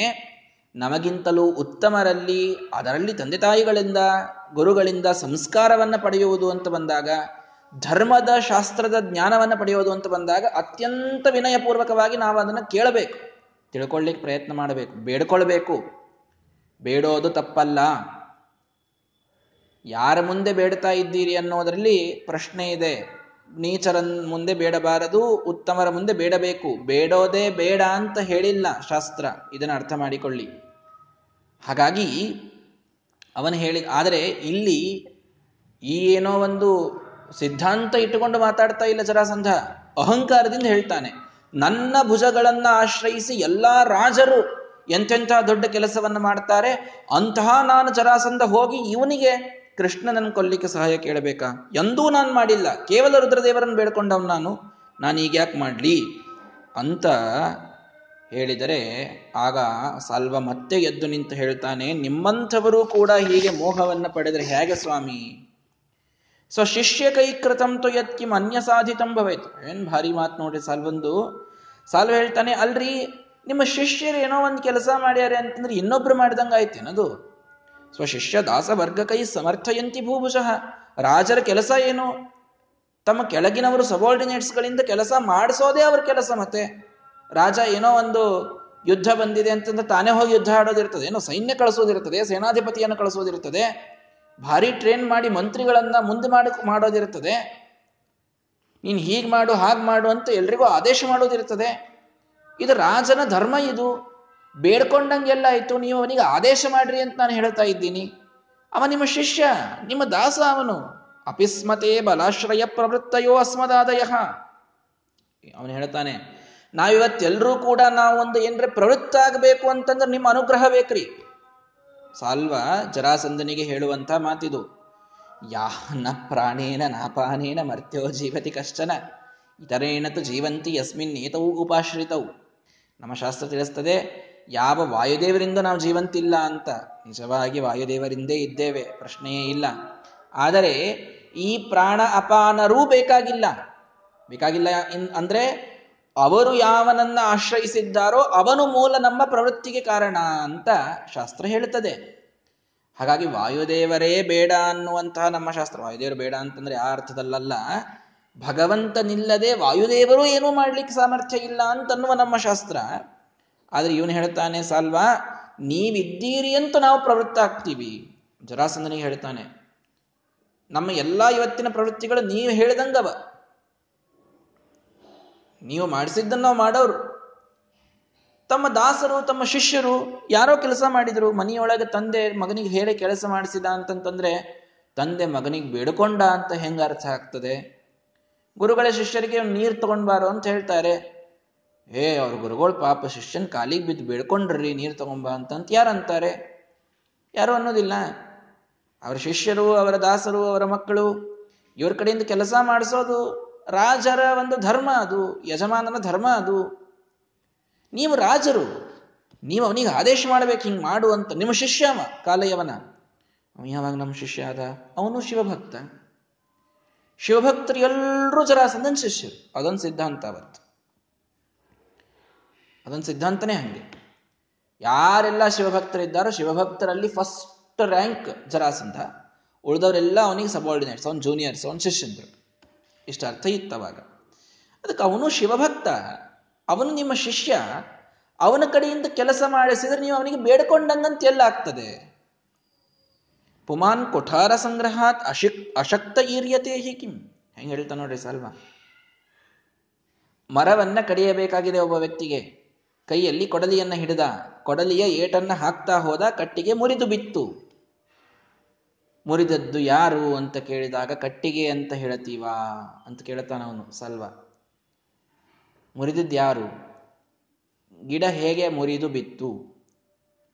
ನಮಗಿಂತಲೂ ಉತ್ತಮರಲ್ಲಿ, ಅದರಲ್ಲಿ ತಂದೆ ತಾಯಿಗಳಿಂದ, ಗುರುಗಳಿಂದ ಸಂಸ್ಕಾರವನ್ನ ಪಡೆಯುವುದು ಅಂತ ಬಂದಾಗ, ಧರ್ಮದ ಶಾಸ್ತ್ರದ ಜ್ಞಾನವನ್ನು ಪಡೆಯೋದು ಅಂತ ಬಂದಾಗ ಅತ್ಯಂತ ವಿನಯಪೂರ್ವಕವಾಗಿ ನಾವು ಅದನ್ನು ಕೇಳಬೇಕು. ತಿಳ್ಕೊಳ್ಳಿಕ್ಕೆ ಪ್ರಯತ್ನ ಮಾಡಬೇಕು. ಬೇಡ್ಕೊಳ್ಬೇಕು. ಬೇಡೋದು ತಪ್ಪಲ್ಲ. ಯಾರ ಮುಂದೆ ಬೇಡ್ತಾ ಇದ್ದೀರಿ ಅನ್ನೋದರಲ್ಲಿ ಪ್ರಶ್ನೆ ಇದೆ. ನೀಚರನ್ ಮುಂದೆ ಬೇಡಬಾರದು, ಉತ್ತಮರ ಮುಂದೆ ಬೇಡಬೇಕು. ಬೇಡೋದೇ ಬೇಡ ಅಂತ ಹೇಳಿಲ್ಲ ಶಾಸ್ತ್ರ. ಇದನ್ನು ಅರ್ಥ ಮಾಡಿಕೊಳ್ಳಿ. ಹಾಗಾಗಿ ಅವನು ಹೇಳಿ, ಆದರೆ ಇಲ್ಲಿ ಈ ಏನೋ ಒಂದು ಸಿದ್ಧಾಂತ ಇಟ್ಟುಕೊಂಡು ಮಾತಾಡ್ತಾ ಇಲ್ಲ ಜರಾಸಂಧ ಅಹಂಕಾರದಿಂದ ಹೇಳ್ತಾನೆ, ನನ್ನ ಭುಜಗಳನ್ನ ಆಶ್ರಯಿಸಿ ಎಲ್ಲ ರಾಜರು ಎಂತೆಂಥ ದೊಡ್ಡ ಕೆಲಸವನ್ನು ಮಾಡ್ತಾರೆ, ಅಂತಹ ನಾನು ಜರಾಸಂಧ ಹೋಗಿ ಇವನಿಗೆ ಕೃಷ್ಣನನ್ನು ಕೊಲ್ಲಿಕ್ಕೆ ಸಹಾಯ ಕೇಳಬೇಕಾ? ಎಂದೂ ನಾನು ಮಾಡಿಲ್ಲ. ಕೇವಲ ರುದ್ರದೇವರನ್ನು ಬೇಡ್ಕೊಂಡವ್ ನಾನು. ನಾನು ಈಗ ಯಾಕೆ ಮಾಡಲಿ? ಅಂತ ಹೇಳಿದರೆ, ಆಗ ಸಾಲ್ವ ಮತ್ತೆ ಎದ್ದು ನಿಂತು ಹೇಳ್ತಾನೆ ನಿಮ್ಮಂಥವರು ಕೂಡ ಹೀಗೆ ಮೋಹವನ್ನು ಪಡೆದರೆ ಹೇಗೆ ಸ್ವಾಮಿ? ಸೊ ಶಿಷ್ಯ ಕೈಕೃತಂ ತು ಯತ್ಕಿಂ ಅನ್ಯ ಸಾಧಿತಂ ಭವೇತ್. ಏನ್ ಭಾರಿ ಮಾತು ನೋಡ್ರಿ ಸಾಲ್ವಂದು. ಸಾಲ್ವ ಹೇಳ್ತಾನೆ, ಅಲ್ರಿ, ನಿಮ್ಮ ಶಿಷ್ಯರು ಏನೋ ಒಂದು ಕೆಲಸ ಮಾಡ್ಯಾರೆ ಅಂತಂದ್ರೆ ಇನ್ನೊಬ್ರು ಮಾಡ್ದಂಗೆ ಆಯ್ತೇನದು ಸ್ವಶಿಷ್ಯ ದಾಸವರ್ಗ ಕೈ ಸಮರ್ಥಯಂತಿ ಭೂಭುಷಃ ರಾಜರ ಕೆಲಸ ಏನು? ತಮ್ಮ ಕೆಳಗಿನವರು ಸಬಾರ್ಡಿನೇಟ್ಸ್ಗಳಿಂದ ಕೆಲಸ ಮಾಡಿಸೋದೇ ಅವ್ರ ಕೆಲಸ ಮತ್ತೆ. ರಾಜ ಏನೋ ಒಂದು ಯುದ್ಧ ಬಂದಿದೆ ಅಂತಂದ್ರೆ ತಾನೇ ಹೋಗಿ ಯುದ್ಧ ಆಡೋದಿರ್ತದೆ. ಏನೋ ಸೈನ್ಯ ಕಳಿಸೋದಿರ್ತದೆ, ಸೇನಾಧಿಪತಿಯನ್ನು ಕಳಿಸೋದಿರ್ತದೆ. ಭಾರಿ ಟ್ರೈನ್ ಮಾಡಿ ಮಂತ್ರಿಗಳನ್ನ ಮುಂದೆ ಮಾಡಿ, ಮಾಡೋದಿರ್ತದೆ. ನೀನು ಹೀಗೆ ಮಾಡು, ಹಾಗೆ ಮಾಡು ಅಂತ ಎಲ್ರಿಗೂ ಆದೇಶ ಮಾಡೋದಿರ್ತದೆ. ಇದು ರಾಜನ ಧರ್ಮ ಇದು. ಬೇಡ್ಕೊಂಡಂಗೆಲ್ಲ ಆಯ್ತು, ನೀವು ಅವನಿಗೆ ಆದೇಶ ಮಾಡ್ರಿ ಅಂತ ನಾನು ಹೇಳ್ತಾ ಇದ್ದೀನಿ. ಅವ ನಿಮ್ಮ ಶಿಷ್ಯ, ನಿಮ್ಮ ದಾಸ ಅವನು. ಅಪಿಸ್ಮತೆ ಬಲಾಶ್ರಯ ಪ್ರವೃತ್ತಯೋ ಅಸ್ಮದಾದಯ. ಅವನು ಹೇಳ್ತಾನೆ, ನಾವಿವತ್ತೆಲ್ಲರೂ ಕೂಡ ನಾವು ಒಂದು ಏನ್ರೆ ಪ್ರವೃತ್ತ ಆಗಬೇಕು ಅಂತಂದ್ರೆ ನಿಮ್ಮ ಅನುಗ್ರಹ ಬೇಕ್ರಿ. ಸಾಲ್ವ ಜರಾಸಂದನಿಗೆ ಹೇಳುವಂತ ಮಾತಿದು. ಯಾ ನ ಪ್ರಾಣೇನ ನಾಪಾನೇನ ಮರ್ತ್ಯೋ ಜೀವತಿ ಕಶ್ಚನ. ಇತರೇಣತು ಜೀವಂತಿ ಯಸ್ಮಿನ್ ಏತವು ಉಪಾಶ್ರಿತವು ನಮ್ಮ ಶಾಸ್ತ್ರ ತಿಳಿಸ್ತದೆ ಯಾವ ವಾಯುದೇವರಿಂದ ನಾವು ಜೀವಂತಿಲ್ಲ ಅಂತ. ನಿಜವಾಗಿ ವಾಯುದೇವರಿಂದೇ ಇದ್ದೇವೆ, ಪ್ರಶ್ನೆಯೇ ಇಲ್ಲ. ಆದರೆ ಈ ಪ್ರಾಣ ಅಪಾನರೂ ಬೇಕಾಗಿಲ್ಲ. ಬೇಕಾಗಿಲ್ಲ ಅಂದ್ರೆ ಅವರು ಯಾವನನ್ನ ಆಶ್ರಯಿಸಿದ್ದಾರೋ ಅವನು ಮೂಲ ನಮ್ಮ ಪ್ರವೃತ್ತಿಗೆ ಕಾರಣ ಅಂತ ಶಾಸ್ತ್ರ ಹೇಳುತ್ತದೆ. ಹಾಗಾಗಿ ವಾಯುದೇವರೇ ಬೇಡ ಅನ್ನುವಂತಹ ನಮ್ಮ ಶಾಸ್ತ್ರ. ವಾಯುದೇವರು ಬೇಡ ಅಂತಂದ್ರೆ ಆ ಅರ್ಥದಲ್ಲಲ್ಲ. ಭಗವಂತನಿಲ್ಲದೆ ವಾಯುದೇವರು ಏನೂ ಮಾಡ್ಲಿಕ್ಕೆ ಸಾಮರ್ಥ್ಯ ಇಲ್ಲ ಅಂತನ್ನುವ ನಮ್ಮ ಶಾಸ್ತ್ರ. ಆದ್ರೆ ಇವನು ಹೇಳ್ತಾನೆ, ಸಾಲ್ವಾ, ನೀವಿದ್ದೀರಿ ಅಂತ ನಾವು ಪ್ರವೃತ್ತ ಆಗ್ತೀವಿ. ಜರಾಸಂದನಿಗೆ ಹೇಳ್ತಾನೆ, ನಮ್ಮ ಎಲ್ಲಾ ಇವತ್ತಿನ ಪ್ರವೃತ್ತಿಗಳು ನೀವು ಹೇಳ್ದಂಗವ. ನೀವು ಮಾಡಿಸಿದ್ದನ್ನು ನಾವು ಮಾಡೋರು. ತಮ್ಮ ದಾಸರು, ತಮ್ಮ ಶಿಷ್ಯರು ಯಾರೋ ಕೆಲಸ ಮಾಡಿದರು, ಮನೆಯೊಳಗೆ ತಂದೆ ಮಗನಿಗೆ ಹೇಳಿ ಕೆಲಸ ಮಾಡಿಸಿದ ಅಂತಂತಂದ್ರೆ, ತಂದೆ ಮಗನಿಗೆ ಬೇಡ್ಕೊಂಡ ಅಂತ ಹೆಂಗ ಅರ್ಥ ಆಗ್ತದೆ? ಗುರುಗಳ, ಶಿಷ್ಯರಿಗೆ ನೀರು ತಗೊಂಡ್ಬಾರೋ ಅಂತ ಹೇಳ್ತಾರೆ. ಏ ಅವ್ರ ಗುರುಗಳು ಪಾಪ ಶಿಷ್ಯನ್ ಕಾಲಿಗೆ ಬಿದ್ದು ಬೇಡ್ಕೊಂಡ್ರಿ ನೀರು ತಗೊಂಬ ಅಂತಂತ ಯಾರಂತಾರೆ? ಯಾರು ಅನ್ನೋದಿಲ್ಲ. ಅವರ ಶಿಷ್ಯರು, ಅವರ ದಾಸರು, ಅವರ ಮಕ್ಕಳು, ಇವ್ರ ಕಡೆಯಿಂದ ಕೆಲಸ ಮಾಡಿಸೋದು ರಾಜರ ಒಂದು ಧರ್ಮ ಅದು, ಯಜಮಾನನ ಧರ್ಮ ಅದು. ನೀವು ರಾಜರು, ನೀವು ಅವನಿಗೆ ಆದೇಶ ಮಾಡ್ಬೇಕು, ಹಿಂಗೆ ಮಾಡು ಅಂತ ನಿಮ್ಮ ಶಿಷ್ಯ ಕಾಲಯವನ. ಅವ ಯಾವಾಗ ನಮ್ಮ ಶಿಷ್ಯ ಆದ? ಅವನು ಶಿವಭಕ್ತ. ಶಿವಭಕ್ತರು ಎಲ್ಲರೂ ಜರಾಸಂದನ್ ಶಿಷ್ಯರು. ಅದೊಂದು ಸಿದ್ಧಾಂತ ಅವತ್ತು. ಅದೊಂದು ಸಿದ್ಧಾಂತನೇ ಹಂಗೆ. ಯಾರೆಲ್ಲ ಶಿವಭಕ್ತರಿದ್ದಾರೋ ಶಿವಭಕ್ತರಲ್ಲಿ ಫಸ್ಟ್ ರ್ಯಾಂಕ್ ಜರಾಸಂಧ. ಉಳಿದವರೆಲ್ಲ ಅವನಿಗೆ ಸಬಾರ್ಡಿನೇಟ್ಸ್ ಅವನ್ ಜೂನಿಯರ್ಸ್ ಅವನ್ ಶಿಷ್ಯಂದ್ರು. ಇಷ್ಟ ಅರ್ಥ ಇತ್ತವಾಗ ಅದಕ್ಕೆ ಅವನು ಶಿವಭಕ್ತ. ಅವನು ನಿಮ್ಮ ಶಿಷ್ಯ. ಅವನ ಕಡೆಯಿಂದ ಕೆಲಸ ಮಾಡಿಸಿದ್ರೆ ನೀವು ಅವನಿಗೆ ಬೇಡ್ಕೊಂಡಂಗಂತ ಎಲ್ಲ ಆಗ್ತದೆ. ಪುಮಾನ್ ಕೊಠಾರ ಸಂಗ್ರಹಾತ್ ಅಶಕ್ ಅಶಕ್ತ ಈರ್ಯತೆ ಹಿ ಕಿಂ. ಹೆಂಗೆ ಹೇಳ್ತಾ ನೋಡ್ರಿ ಸಲ್ವಾ. ಮರವನ್ನ ಕಡಿಯಬೇಕಾಗಿದೆ ಒಬ್ಬ ವ್ಯಕ್ತಿಗೆ. ಕೈಯಲ್ಲಿ ಕೊಡಲಿಯನ್ನ ಹಿಡಿದ. ಕೊಡಲಿಯ ಏಟನ್ನ ಹಾಕ್ತಾ ಹೋದ, ಕಟ್ಟಿಗೆ ಮುರಿದು ಬಿತ್ತು. ಮುರಿದದ್ದು ಯಾರು ಅಂತ ಕೇಳಿದಾಗ, ಕಟ್ಟಿಗೆ ಅಂತ ಹೇಳ್ತೀವಾ ಅಂತ ಕೇಳ್ತಾನ ಅವನು ಸಲ್ವ. ಮುರಿದದ್ದು ಯಾರು? ಗಿಡ ಹೇಗೆ ಮುರಿದು ಬಿತ್ತು?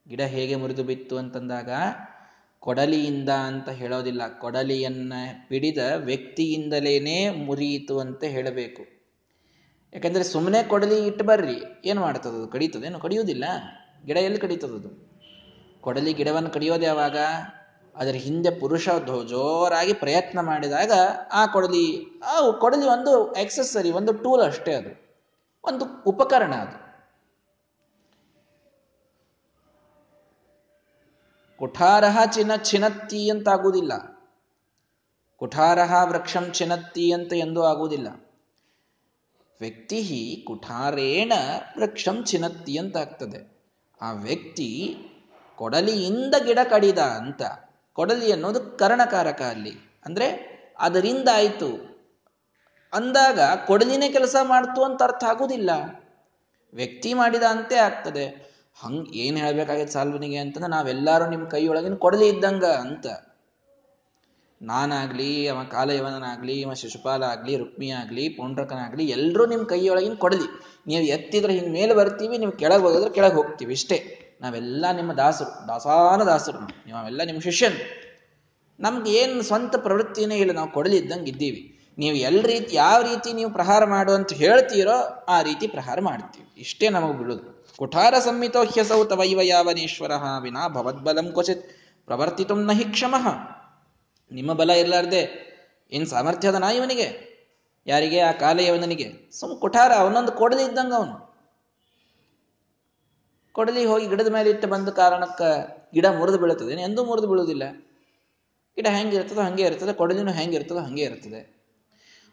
ಗಿಡ ಹೇಗೆ ಮುರಿದು ಬಿತ್ತು ಅಂತಂದಾಗ, ಕೊಡಲಿಯಿಂದ ಅಂತ ಹೇಳೋದಿಲ್ಲ. ಕೊಡಲಿಯನ್ನ ಹಿಡಿದ ವ್ಯಕ್ತಿಯಿಂದಲೇನೆ ಮುರಿಯಿತು ಅಂತ ಹೇಳಬೇಕು. ಯಾಕಂದ್ರೆ ಸುಮ್ಮನೆ ಕೊಡಲಿ ಇಟ್ಟು ಬರ್ರಿ, ಏನು ಮಾಡ್ತದದು ಕಡಿತದೇನು ಕಡಿಯುವುದಿಲ್ಲ. ಗಿಡ ಎಲ್ಲಿ ಕಡಿತದದು ಕೊಡಲಿ ಗಿಡವನ್ನು ಕಡಿಯೋದು ಯಾವಾಗ? ಅದರ ಹಿಂದೆ ಪುರುಷ ಜೋರಾಗಿ ಪ್ರಯತ್ನ ಮಾಡಿದಾಗ ಆ ಕೊಡಲಿ ಆ ಕೊಡಲಿ ಒಂದು ಎಕ್ಸೆಸರಿ ಒಂದು ಟೂಲ್ ಅಷ್ಟೇ ಅದು. ಒಂದು ಉಪಕರಣ ಅದು. ಕುಠಾರಹ ಚಿನ ಚಿನತ್ತಿ ಅಂತ ಆಗುವುದಿಲ್ಲ ಕುಠಾರಹ ವೃಕ್ಷಂ ಚಿನತ್ತಿ ಅಂತ ಎಂದೂ ಆಗುವುದಿಲ್ಲ. ವ್ಯಕ್ತಿ ಕುಠಾರೇಣ ವೃಕ್ಷಂ ಚಿನತ್ತಿ ಅಂತ ಆಗ್ತದೆ ಆ ವ್ಯಕ್ತಿ ಕೊಡಲಿಯಿಂದ ಗಿಡ ಕಡಿದ ಅಂತ, ಕೊಡಲಿ ಅನ್ನೋದು ಕರ್ಣಕಾರಕ ಅಲ್ಲಿ. ಅಂದ್ರೆ ಅದರಿಂದ ಆಯಿತು. ಅಂದಾಗ ಕೊಡಲಿನೇ ಕೆಲಸ ಮಾಡ್ತು ಅಂತ ಅರ್ಥ ಆಗೋದಿಲ್ಲ. ವ್ಯಕ್ತಿ ಮಾಡಿದ ಅಂತೇ ಆಗ್ತದೆ. ಹಂಗ್ ಏನ್ ಹೇಳ್ಬೇಕಾಗಿತ್ತು ಸಾಲ್ವನಿಗೆ ಅಂತಂದ್ರೆ ನಾವೆಲ್ಲರೂ ನಿಮ್ಮ ಕೈಯೊಳಗಿನ ಕೊಡಲಿ ಇದ್ದಂಗ ಅಂತ. ನಾನಾಗ್ಲಿ, ಅವ ಕಾಲಯವನಾಗ್ಲಿ ಅವ ಶಿಶುಪಾಲ ಆಗ್ಲಿ ರುಕ್ಮಿ ಆಗ್ಲಿ ಪೌಂಡ್ರಕನಾಗ್ಲಿ ಎಲ್ಲರೂ ನಿಮ್ಮ ಕೈಯೊಳಗಿನ ಕೊಡಲಿ. ನೀವು ಎತ್ತಿದ್ರೆ ಹಿಂಗ್ ಮೇಲೆ ಬರ್ತೀವಿ, ನೀವು ಕೆಳಗೆ ಹೋಗಿದ್ರೆ ಕೆಳಗೆ ಹೋಗ್ತೀವಿ ಇಷ್ಟೇ. ನಾವೆಲ್ಲ ನಿಮ್ಮ ದಾಸರು, ದಾಸಾನ ದಾಸರು ನೀವು. ಅವೆಲ್ಲ ನಿಮ್ಮ ಶಿಷ್ಯನ್ ನಮ್ಗೆ ಏನು ಸ್ವಂತ ಪ್ರವೃತ್ತಿನೇ ಇಲ್ಲ, ನಾವು ಕೊಡಲಿದ್ದಂಗೆ ಇದ್ದೀವಿ. ನೀವು ಎಲ್ಲ ರೀತಿ, ಯಾವ ರೀತಿ ನೀವು ಪ್ರಹಾರ ಮಾಡು ಅಂತ ಹೇಳ್ತೀರೋ ಆ ರೀತಿ ಪ್ರಹಾರ ಮಾಡ್ತೀವಿ. ಇಷ್ಟೇ ನಮಗೆ ಬಿಡೋದು ಕುಠಾರ ಸಂಹಿತೋ ಹ್ಯಸೌ ತವೈವ ಯಾವನೇಶ್ವರ ವಿನಾ ಭವದ್ಬಲಂ ಕ್ವಚಿತ್ ಪ್ರವರ್ತಿತು ಕ್ಷಮಃ. ನಿಮ್ಮ ಬಲ ಇರಲಾರ್ದೆ ಏನು ಸಾಮರ್ಥ್ಯ ಅದನಾ ಇವನಿಗೆ ಯಾರಿಗೆ? ಆ ಕಾಲೆಯವನಿಗೆ. ಸುಮ್ ಕೊಠಾರ, ಅವನೊಂದು ಕೊಡಲಿ ಇದ್ದಂಗೆ ಅವನು. ಕೊಡಲಿ ಹೋಗಿ ಗಿಡದ ಮೇಲೆ ಇಟ್ಟು ಬಂದ ಕಾರಣಕ್ಕ ಗಿಡ ಮುರಿದು ಬೀಳುತ್ತದೆ. ಎಂದೂ ಮುರಿದು ಬೀಳುವುದಿಲ್ಲ. ಗಿಡ ಹೆಂಗಿರ್ತದೋ ಹಂಗೆ ಇರ್ತದೆ, ಕೊಡಲಿನೂ ಹೆಂಗಿರ್ತದೋ ಹಂಗೆ ಇರ್ತದೆ.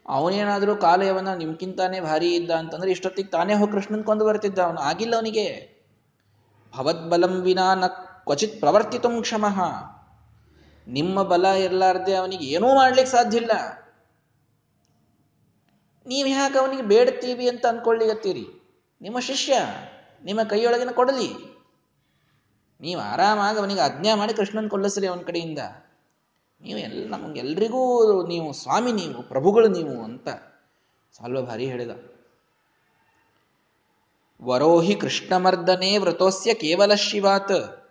ಅವನೇನಾದರೂ ಕಾಲಯವನ ನಿಮ್ಗಿಂತಾನೆ ಭಾರಿ ಇದ್ದ ಅಂತಂದ್ರೆ ಇಷ್ಟೊತ್ತಿಗೆ ತಾನೇ ಹೋಗಿ ಕೃಷ್ಣನ್ ಕೊಂದು ಬರ್ತಿದ್ದ ಅವನು. ಆಗಿಲ್ಲ ಅವನಿಗೆ. ಭವದ್ಬಲಂ ವಿನಾ ನ ಕ್ವಚಿತ್ ಪ್ರವರ್ತಿತು ಕ್ಷಮಃ. ನಿಮ್ಮ ಬಲ ಇರಲಾರ್ದೆ ಅವನಿಗೆ ಏನೂ ಮಾಡ್ಲಿಕ್ಕೆ ಸಾಧ್ಯ ಇಲ್ಲ. ನೀವು ಯಾಕೆ ಅವನಿಗೆ ಬೇಡ್ತೀವಿ ಅಂತ ಅನ್ಕೊಳ್ಳಿಗತ್ತೀರಿ ನಿಮ್ಮ ಶಿಷ್ಯ, ನಿಮ್ಮ ಕೈಯೊಳಗಿನ ಕೊಡಲಿ. ನೀವು ಆರಾಮಾಗಿ ಅವನಿಗೆ ಆಜ್ಞಾ ಮಾಡಿ ಕೃಷ್ಣನ್ ಕೊಲ್ಲಿಸ್ರಿ ಅವನ ಕಡೆಯಿಂದ. ನೀವು ಎಲ್ಲ ನಮಗೆಲ್ರಿಗೂ ನೀವು ಸ್ವಾಮಿ ನೀವು, ಪ್ರಭುಗಳು ನೀವು ಅಂತ ಸಾಲ್ವ ಭಾರಿ ಹೇಳಿದ. ವರೋಹಿ ಕೃಷ್ಣಮರ್ದನೆ ವ್ರತೋಸ್ಯ ಕೇವಲ ಶಿವಾತ್.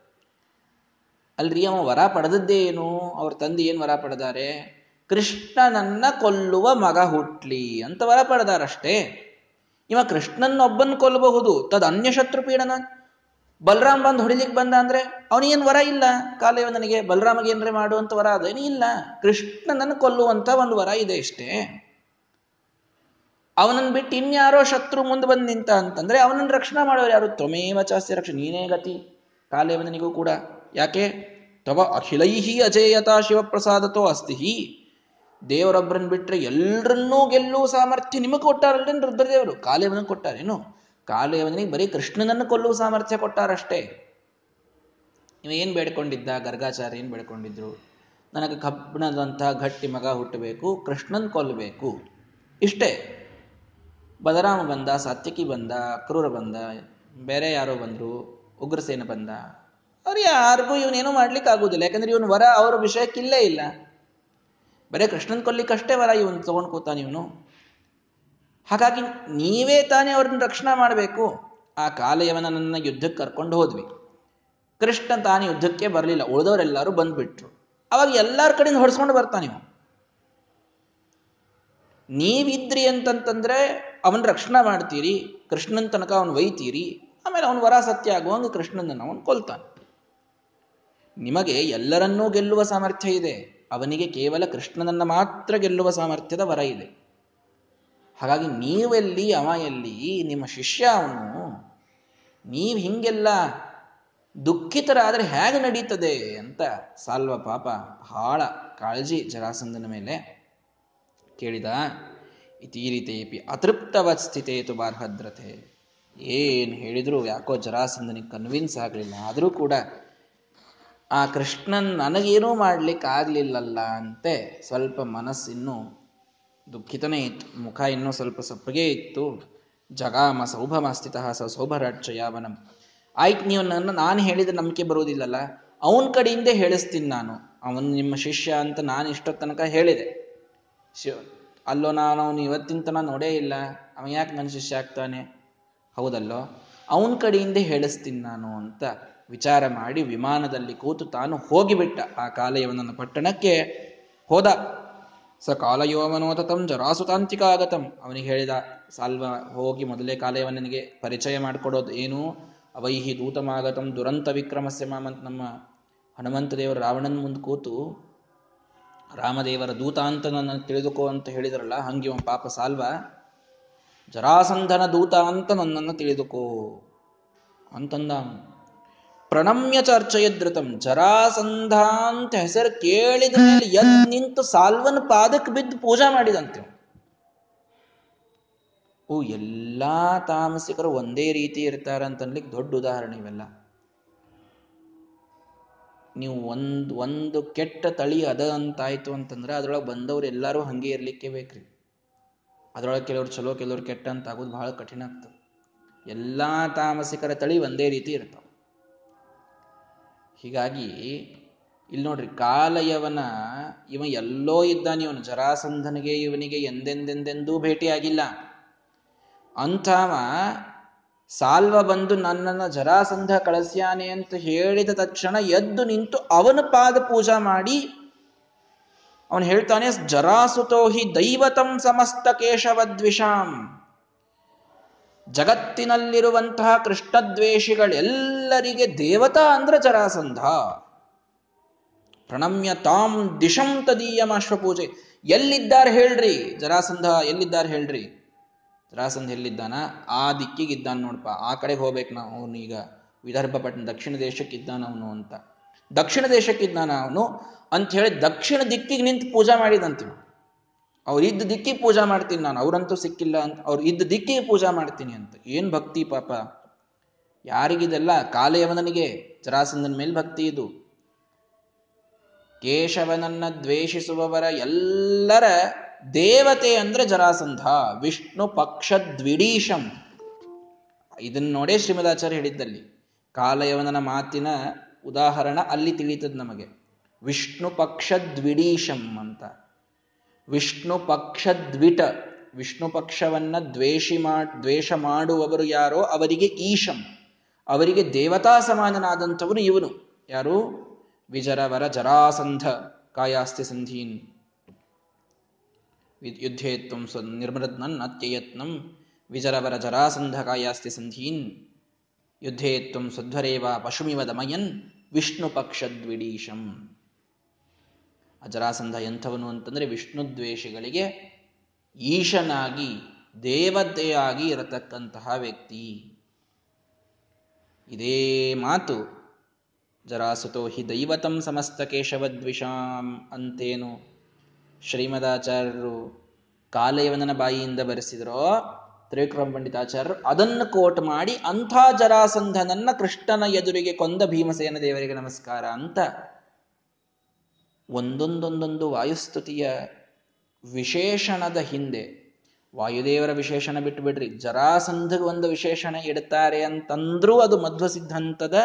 ಅಲ್ರಿ ಅವ ವರ ಪಡೆದದ್ದೇ ಏನು? ಅವ್ರ ತಂದೆ ಏನು ವರ ಪಡೆದಾರೆ? ಕೃಷ್ಣನನ್ನ ಕೊಲ್ಲುವ ಮಗ ಹುಟ್ಲಿ ಅಂತ ವರ ಪಡೆದಾರಷ್ಟೇ. ಇವ ಕೃಷ್ಣನ್ನೊಬ್ಬನ್ ಕೊಲ್ಲಬಹುದು ತದ್ ಅನ್ಯ ಶತ್ರು ಪೀಡನ? ಬಲರಾಮ್ ಬಂದು ಹೊಡಿಲಿಕ್ಕೆ ಬಂದ ಅಂದ್ರೆ ಅವನಿಗೇನು ವರ ಇಲ್ಲ? ಕಾಲೇವ ನನಗೆ ಬಲರಾಮಗೆ ಏನ್ರೆ ಮಾಡುವಂತ ವರ ಅದೇನು ಇಲ್ಲ? ಕೃಷ್ಣನನ್ನು ಕೊಲ್ಲುವಂತ ಒಂದು ವರ ಇದೆ ಇಷ್ಟೇ. ಅವನನ್ನ ಬಿಟ್ಟು ಇನ್ಯಾರೋ ಶತ್ರು ಮುಂದೆ ಬಂದು ನಿಂತ ಅಂತಂದ್ರೆ ಅವನನ್ನು ರಕ್ಷಣಾ ಮಾಡೋರು ಯಾರು? ತ್ವಮೇವ ಚಾಸ್ತಿ ರಕ್ಷ ನೀನೇ ಗತಿ. ಕಾಲೇವನಿಗೂ ಕೂಡ. ಯಾಕೆ? ತವ ಅಖಿಲೈಹಿ ಅಜೇಯತಾ ಶಿವಪ್ರಸಾದತೋ ಅಸ್ತಿ. ದೇವರೊಬ್ಬರನ್ನು ಬಿಟ್ಟರೆ ಎಲ್ಲರನ್ನೂ ಗೆಲ್ಲುವ ಸಾಮರ್ಥ್ಯ ನಿಮಗೆ ಕೊಟ್ಟಾರಲ್ರೇನು ರುದ್ರದೇವರು? ಕಾಲೇವನಿಗೆ ಕೊಟ್ಟಾರೇನು? ಕಾಲೇವನಿಗೆ ಬರೀ ಕೃಷ್ಣನನ್ನು ಕೊಲ್ಲುವ ಸಾಮರ್ಥ್ಯ ಕೊಟ್ಟಾರಷ್ಟೇ. ನೀವು ಏನು ಬೇಡ್ಕೊಂಡಿದ್ದ? ಗರ್ಗಾಚಾರ್ಯ ಏನು ಬೇಡ್ಕೊಂಡಿದ್ರು? ನನಗೆ ಕಬ್ಬಿಣದಂಥ ಗಟ್ಟಿ ಮಗ ಹುಟ್ಟಬೇಕು, ಕೃಷ್ಣನ್ ಕೊಲ್ಲಬೇಕು ಇಷ್ಟೇ. ಬದರಾಮ ಬಂದ ಸಾತ್ಯಕಿ ಬಂದ ಕ್ರೂರ ಬಂದ, ಬೇರೆ ಯಾರೋ ಬಂದರು, ಉಗ್ರಸೇನ ಬಂದ. ಅವ್ರು ಯಾರಿಗೂ ಇವನೇನು ಮಾಡ್ಲಿಕ್ಕೆ ಆಗುದಿಲ್ಲ. ಯಾಕಂದ್ರೆ ಇವನು ವರ ಅವರ ವಿಷಯಕ್ಕಿಲ್ಲೇ ಇಲ್ಲ. ಬರೇ ಕೃಷ್ಣನ್ ಕೊಲ್ಲಿಕ್ಕಷ್ಟೇ ವರ ಇವನು ತಗೊಂಡು ಕೂತಾನೆ ಇವನು. ಹಾಗಾಗಿ ನೀವೇ ತಾನೇ ಅವ್ರನ್ನ ರಕ್ಷಣಾ ಮಾಡಬೇಕು. ಆ ಕಾಲಯವನನ್ನ ಯುದ್ಧಕ್ಕೆ ಕರ್ಕೊಂಡು ಹೋದ್ವಿ. ಕೃಷ್ಣ ತಾನೇ ಯುದ್ಧಕ್ಕೆ ಬರಲಿಲ್ಲ. ಉಳಿದವರೆಲ್ಲರೂ ಬಂದ್ಬಿಟ್ರು. ಅವಾಗ ಎಲ್ಲರ ಕಡೆಯಿಂದ ಹೊಡ್ಸ್ಕೊಂಡು ಬರ್ತಾನೆ ನೀವು ನೀವಿದ್ರಿ ಅಂತಂತಂದ್ರೆ ಅವನ್ ರಕ್ಷಣಾ ಮಾಡ್ತೀರಿ, ಕೃಷ್ಣನ್ ತನಕ ಅವನು ಒಯ್ತೀರಿ, ಆಮೇಲೆ ಅವನು ವರ ಸತ್ಯ ಆಗುವಂಗ ಕೃಷ್ಣನನ್ನು ಅವನು ಕೊಲ್ತಾನೆ. ನಿಮಗೆ ಎಲ್ಲರನ್ನೂ ಗೆಲ್ಲುವ ಸಾಮರ್ಥ್ಯ ಇದೆ. ಅವನಿಗೆ ಕೇವಲ ಕೃಷ್ಣನನ್ನ ಮಾತ್ರ ಗೆಲ್ಲುವ ಸಾಮರ್ಥ್ಯದ ವರ ಇದೆ. ಹಾಗಾಗಿ ನೀವೆಲ್ಲಿ ಅವ ಎಲ್ಲಿ, ನಿಮ್ಮ ಶಿಷ್ಯ ಅವನು, ನೀವು ಹಿಂಗೆಲ್ಲ ದುಃಖಿತರಾದರೆ ಹೇಗೆ ನಡೀತದೆ ಅಂತ ಸಾಲ್ವ ಪಾಪ ಬಹಳ ಕಾಳಜಿ ಜರಾಸಂದನ ಮೇಲೆ ಕೇಳಿದ, ಇತಿ ರೀತಿಪಿ ಅತೃಪ್ತವತ್ ಸ್ಥಿತೇತು ಬಾರ್ಹದ್ರತೆ. ಏನು ಹೇಳಿದ್ರು ಯಾಕೋ ಜರಾಸಂದನಿಗೆ ಕನ್ವಿನ್ಸ್ ಆಗಲಿಲ್ಲ. ಆದರೂ ಕೂಡ ಆ ಕೃಷ್ಣನ್ ನನಗೇನೂ ಮಾಡ್ಲಿಕ್ಕೆ ಆಗ್ಲಿಲ್ಲಲ್ಲ ಅಂತೆ ಸ್ವಲ್ಪ ಮನಸ್ಸಿನ್ನು ದುಃಖಿತನೇ ಇತ್ತು. ಮುಖ ಇನ್ನೂ ಸ್ವಲ್ಪ ಸಪ್ಪಗೆ ಇತ್ತು. ಜಗಾಮ ಸೌಭಮಸ್ಥಿತ ಸ ಸೌಭರಾಕ್ಷಯಾವನಂ ಆಯ್ತು, ನೀವು ನನ್ನ, ನಾನು ಹೇಳಿದ ನಂಬಿಕೆ ಬರುವುದಿಲ್ಲಲ್ಲ. ಅವನ ಕಡೆಯಿಂದ ಹೇಳಿಸ್ತೀನಿ ನಾನು. ಅವನು ನಿಮ್ಮ ಶಿಷ್ಯ ಅಂತ ನಾನು ಇಷ್ಟೋ ತನಕ ಹೇಳಿದೆ. ಶಿವ ಅಲ್ಲೋ ನಾನು ಅವನು ಇವತ್ತಿನ ತನಕ ನೋಡೇ ಇಲ್ಲ. ಅವನು ಯಾಕೆ ನನ್ನ ಶಿಷ್ಯ ಆಗ್ತಾನೆ? ಹೌದಲ್ಲೋ? ಅವನ ಕಡೆಯಿಂದ ಹೇಳಿಸ್ತೀನಿ ನಾನು ಅಂತ ವಿಚಾರ ಮಾಡಿ ವಿಮಾನದಲ್ಲಿ ಕೂತು ತಾನು ಹೋಗಿಬಿಟ್ಟ. ಆ ಕಾಲಯವನನ್ನು ಪಟ್ಟಣಕ್ಕೆ ಹೋದ. ಸ ಕಾಲಯೋವನೋತತಂ ಜರಾಸುತಾಂತಿಕ ಆಗತಂ ಅವನಿಗೆ ಹೇಳಿದ, ಸಾಲ್ವ, ಹೋಗಿ ಮೊದಲೇ ಕಾಲಯವನಿಗೆ ಪರಿಚಯ ಮಾಡಿಕೊಡೋದು. ಏನು? ಅವೈಹಿ ದೂತಮಾಗತಂ ದುರಂತ ವಿಕ್ರಮಸ್ಯ ಮಾಮಂತ ನಮ್ಮ ಹನುಮಂತ ದೇವರು ರಾವಣನ ಮುಂದೆ ಕೂತು, ರಾಮದೇವರ ದೂತ ಅಂತ ನನ್ನ ತಿಳಿದುಕೋ ಅಂತ ಹೇಳಿದ್ರಲ್ಲ, ಹಂಗೆ ಒಂದು ಪಾಪ ಸಾಲ್ವ, ಜರಾಸಂಧನ ದೂತ ಅಂತ ನನ್ನನ್ನು ತಿಳಿದುಕೋ. ಅಂತಂದ ಪ್ರಣಮ್ಯ ಚರ್ಚಯದೃತಂ ಜರಾಸಂಧ ಅಂತ ಹೆಸರು ಕೇಳಿದ ಮೇಲೆ ಎದ್ ನಿಂತು ಸಾಲ್ವನ್ ಪಾದಕ್ಕೆ ಬಿದ್ದು ಪೂಜಾ ಮಾಡಿದಂತೆ. ಓ, ಎಲ್ಲಾ ತಾಮಸಿಕರು ಒಂದೇ ರೀತಿ ಇರ್ತಾರಂತನ್ಲಿಕ್ಕೆ ದೊಡ್ಡ ಉದಾಹರಣೆ ಇವೆಲ್ಲ. ನೀವು ಒಂದ್, ಒಂದು ಕೆಟ್ಟ ತಳಿ ಅದ ಅಂತಾಯ್ತು ಅಂತಂದ್ರೆ ಅದ್ರೊಳಗೆ ಬಂದವ್ರು ಎಲ್ಲರೂ ಹಂಗೆ ಇರ್ಲಿಕ್ಕೆ ಬೇಕ್ರಿ. ಅದರೊಳಗೆ ಕೆಲವ್ರು ಚಲೋ, ಕೆಲವ್ರು ಕೆಟ್ಟ ಅಂತ ಆಗೋದು ಬಹಳ ಕಠಿಣ ಆಗ್ತದೆ. ಎಲ್ಲಾ ತಾಮಸಿಕರ ತಳಿ ಒಂದೇ ರೀತಿ ಇರ್ತಾವ. ಹೀಗಾಗಿ ಇಲ್ಲಿ ನೋಡ್ರಿ ಕಾಲಯವನ ಇವ ಎಲ್ಲೋ ಇದ್ದಾನೆ ಇವನು, ಜರಾಸಂಧನಿಗೆ ಇವನಿಗೆ ಎಂದೆಂದೆಂದೆಂದೂ ಭೇಟಿಯಾಗಿಲ್ಲ. ಅಂಥವ ಸಾಲ್ವ ಬಂದು ನನ್ನನ್ನು ಜರಾಸಂಧ ಕಳಸ್ಯಾನೆ ಅಂತ ಹೇಳಿದ ತಕ್ಷಣ ಎದ್ದು ನಿಂತು ಅವನ ಪಾದ ಪೂಜಾ ಮಾಡಿ ಅವನು ಹೇಳ್ತಾನೆ ಜರಾಸುತೋ ಹಿ ದೈವತಂ ಸಮಸ್ತ ಕೇಶವದ್ವಿಷಾಂ. ಜಗತ್ತಿನಲ್ಲಿರುವಂತಹ ಕೃಷ್ಣದ್ವೇಷಿಗಳೆಲ್ಲರಿಗೆ ದೇವತಾ ಅಂದ್ರೆ ಜರಾಸಂಧ. ಪ್ರಣಮ್ಯ ತಾಂ ದಿಶಂ ತದೀಯಂ ಅಶ್ವಪೂಜೆ. ಎಲ್ಲಿದ್ದಾರೆ ಹೇಳ್ರಿ? ಜರಾಸಂಧ ಎಲ್ಲಿದ್ದಾರೆ ಹೇಳ್ರಿ? ಜರಾಸಂಧ ಎಲ್ಲಿದ್ದಾನ? ಆ ದಿಕ್ಕಿಗಿದ್ದಾನ ನೋಡಪ್ಪ. ಆ ಕಡೆಗೆ ಹೋಗ್ಬೇಕು ನಾವು ಅವನು ಈಗ. ವಿದರ್ಭ ಪಟ್ಟಣ ದಕ್ಷಿಣ ದೇಶಕ್ಕಿದ್ದಾನ ಅವನು ಅಂತ. ದಕ್ಷಿಣ ದೇಶಕ್ಕಿದ್ದಾನ ಅವನು. ಅಂತ ಹೇಳಿ ದಕ್ಷಿಣ ದಿಕ್ಕಿಗೆ ನಿಂತು ಪೂಜಾ ಮಾಡಿದಂತೀವಿ ಅವ್ರು ಇದ್ದ ದಿಕ್ಕಿ ಪೂಜಾ ಮಾಡ್ತೀನಿ ನಾನು, ಅವ್ರಂತೂ ಸಿಕ್ಕಿಲ್ಲ ಅಂತ, ಅವ್ರು ಇದ್ದ ದಿಕ್ಕಿ ಪೂಜಾ ಮಾಡ್ತೀನಿ ಅಂತ. ಏನ್ ಭಕ್ತಿ ಪಾಪ? ಯಾರಿಗಿದೆಲ್ಲ? ಕಾಲಯವನನಿಗೆ ಜರಾಸಂದನ ಮೇಲೆ ಭಕ್ತಿ ಇದು. ಕೇಶವನನ್ನ ದ್ವೇಷಿಸುವವರ ಎಲ್ಲರ ದೇವತೆ ಅಂದ್ರೆ ಜರಾಸಂಧ, ವಿಷ್ಣು ಪಕ್ಷ ದ್ವಿಡೀಶಂ. ಇದನ್ನ ನೋಡೇ ಶ್ರೀಮದಾಚಾರ್ಯ ಹೇಳಿದ್ದಲ್ಲಿ, ಕಾಲಯವನನ ಮಾತಿನ ಉದಾಹರಣ ಅಲ್ಲಿ ತಿಳಿತದ ನಮಗೆ. ವಿಷ್ಣು ಪಕ್ಷ ದ್ವಿಡೀಶಂ ಅಂತ. ವಿಷ್ಣು ಪಕ್ಷ ದ್ವಿಟ ವಿಷ್ಣು ಪಕ್ಷವನ್ನ ದ್ವೇಷಿ ಮಾ, ದ್ವೇಷ ಮಾಡುವವರು ಯಾರೋ ಅವರಿಗೆ ಈಶಂ. ಅವರಿಗೆ ದೇವತಾ ಸಮಾನನಾದಂಥವನು ಇವನು. ಯಾರು? ವಿಜರವರ ಜರಾಸಂಧ ಕಾಯಾಸ್ತಿ ಸಂಧೀನ್. ಯುದ್ಧೇತ್ವಂ ಸ್ವ ಅತ್ಯಯತ್ನಂ ವಿಜರವರ ಜರಾಸಂಧ ಕಾಯಾಸ್ತಿ ಸಂಧೀನ್. ಯುದ್ಧೇತ್ವಂ ಸ್ವಧ್ವರೇವ ಪಶುಮಿವ ದಮಯನ್ ವಿಷ್ಣು ಪಕ್ಷದ್ವಿಡೀಶಂ ಅಜರಾಸಂಧ ಎಂಥವನು ಅಂತಂದ್ರೆ ವಿಷ್ಣು ದ್ವೇಷಗಳಿಗೆ ಈಶನಾಗಿ, ದೇವತೆಯಾಗಿ ಇರತಕ್ಕಂತಹ ವ್ಯಕ್ತಿ. ಇದೇ ಮಾತು, ಜರಾಸುತೋ ಹಿ ದೈವತಂ ಸಮಸ್ತ ಕೇಶವದ್ವಿಷಾಂ ಅಂತೇನು ಶ್ರೀಮದಾಚಾರ್ಯರು ಕಾಲಯವನನ ಬಾಯಿಯಿಂದ ಬರೆಸಿದರೋ, ತ್ರಿವಿಕ್ರಮ ಪಂಡಿತಾಚಾರ್ಯರು ಅದನ್ನು ಕೋಟ್ ಮಾಡಿ ಅಂಥ ಜರಾಸಂಧನನ್ನ ಕೃಷ್ಣನ ಎದುರಿಗೆ ಕೊಂದ ಭೀಮಸೇನ ದೇವರಿಗೆ ನಮಸ್ಕಾರ ಅಂತ ಒಂದೊಂದೊಂದೊಂದು ವಾಯುಸ್ತುತಿಯ ವಿಶೇಷಣದ ಹಿಂದೆ, ವಾಯುದೇವರ ವಿಶೇಷಣ ಬಿಟ್ಟು ಬಿಡ್ರಿ. ಒಂದು ವಿಶೇಷಣ ಇಡ್ತಾರೆ ಅಂತಂದ್ರೂ ಅದು ಮಧ್ವ ಸಿದ್ಧಾಂತದ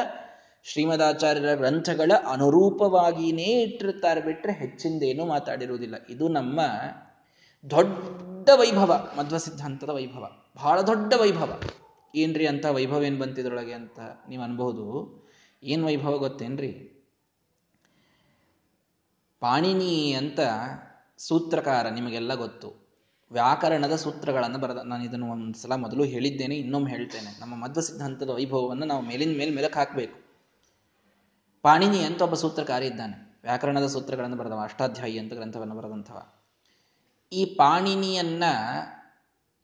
ಶ್ರೀಮದಾಚಾರ್ಯರ ಗ್ರಂಥಗಳ ಅನುರೂಪವಾಗಿಯೇ ಇಟ್ಟಿರ್ತಾರೆ ಬಿಟ್ರೆ ಹೆಚ್ಚಿಂದೇನು ಮಾತಾಡಿರುವುದಿಲ್ಲ. ಇದು ನಮ್ಮ ದೊಡ್ಡ ವೈಭವ ಮಧ್ವ ಸಿದ್ಧಾಂತದ ವೈಭವ. ಬಹಳ ದೊಡ್ಡ ವೈಭವ. ಏನ್ರಿ ಅಂತ ವೈಭವ ಏನು ಬಂತಿದ್ರೊಳಗೆ ಅಂತ ನೀವು ಅನ್ಬಹುದು? ಏನು ವೈಭವ ಗೊತ್ತೇನ್ರಿ? ಪಾಣಿನಿ ಅಂತ ಸೂತ್ರಕಾರ ನಿಮಗೆಲ್ಲ ಗೊತ್ತು. ವ್ಯಾಕರಣದ ಸೂತ್ರಗಳನ್ನು ಬರೆದ ನಾನು ಇದನ್ನು ಒಂದು ಸಲ ಮೊದಲು ಹೇಳಿದ್ದೇನೆ, ಇನ್ನೊಮ್ಮೆ ಹೇಳ್ತೇನೆ. ನಮ್ಮ ಮಧ್ವ ಸಿದ್ಧಾಂತದ ವೈಭವವನ್ನು ನಾವು ಮೇಲಿನ ಮೇಲೆ ಮೆಲಕ್ ಹಾಕಬೇಕು. ಪಾಣಿನಿ ಅಂತ ಒಬ್ಬ ಸೂತ್ರಕಾರ ಇದ್ದಾನೆ. ವ್ಯಾಕರಣದ ಸೂತ್ರಗಳನ್ನು ಬರೆದವ, ಅಷ್ಟಾಧ್ಯಾಯಿ ಅಂತ ಗ್ರಂಥವನ್ನು ಬರೆದಂಥವ. ಈ ಪಾಣಿನಿಯನ್ನ,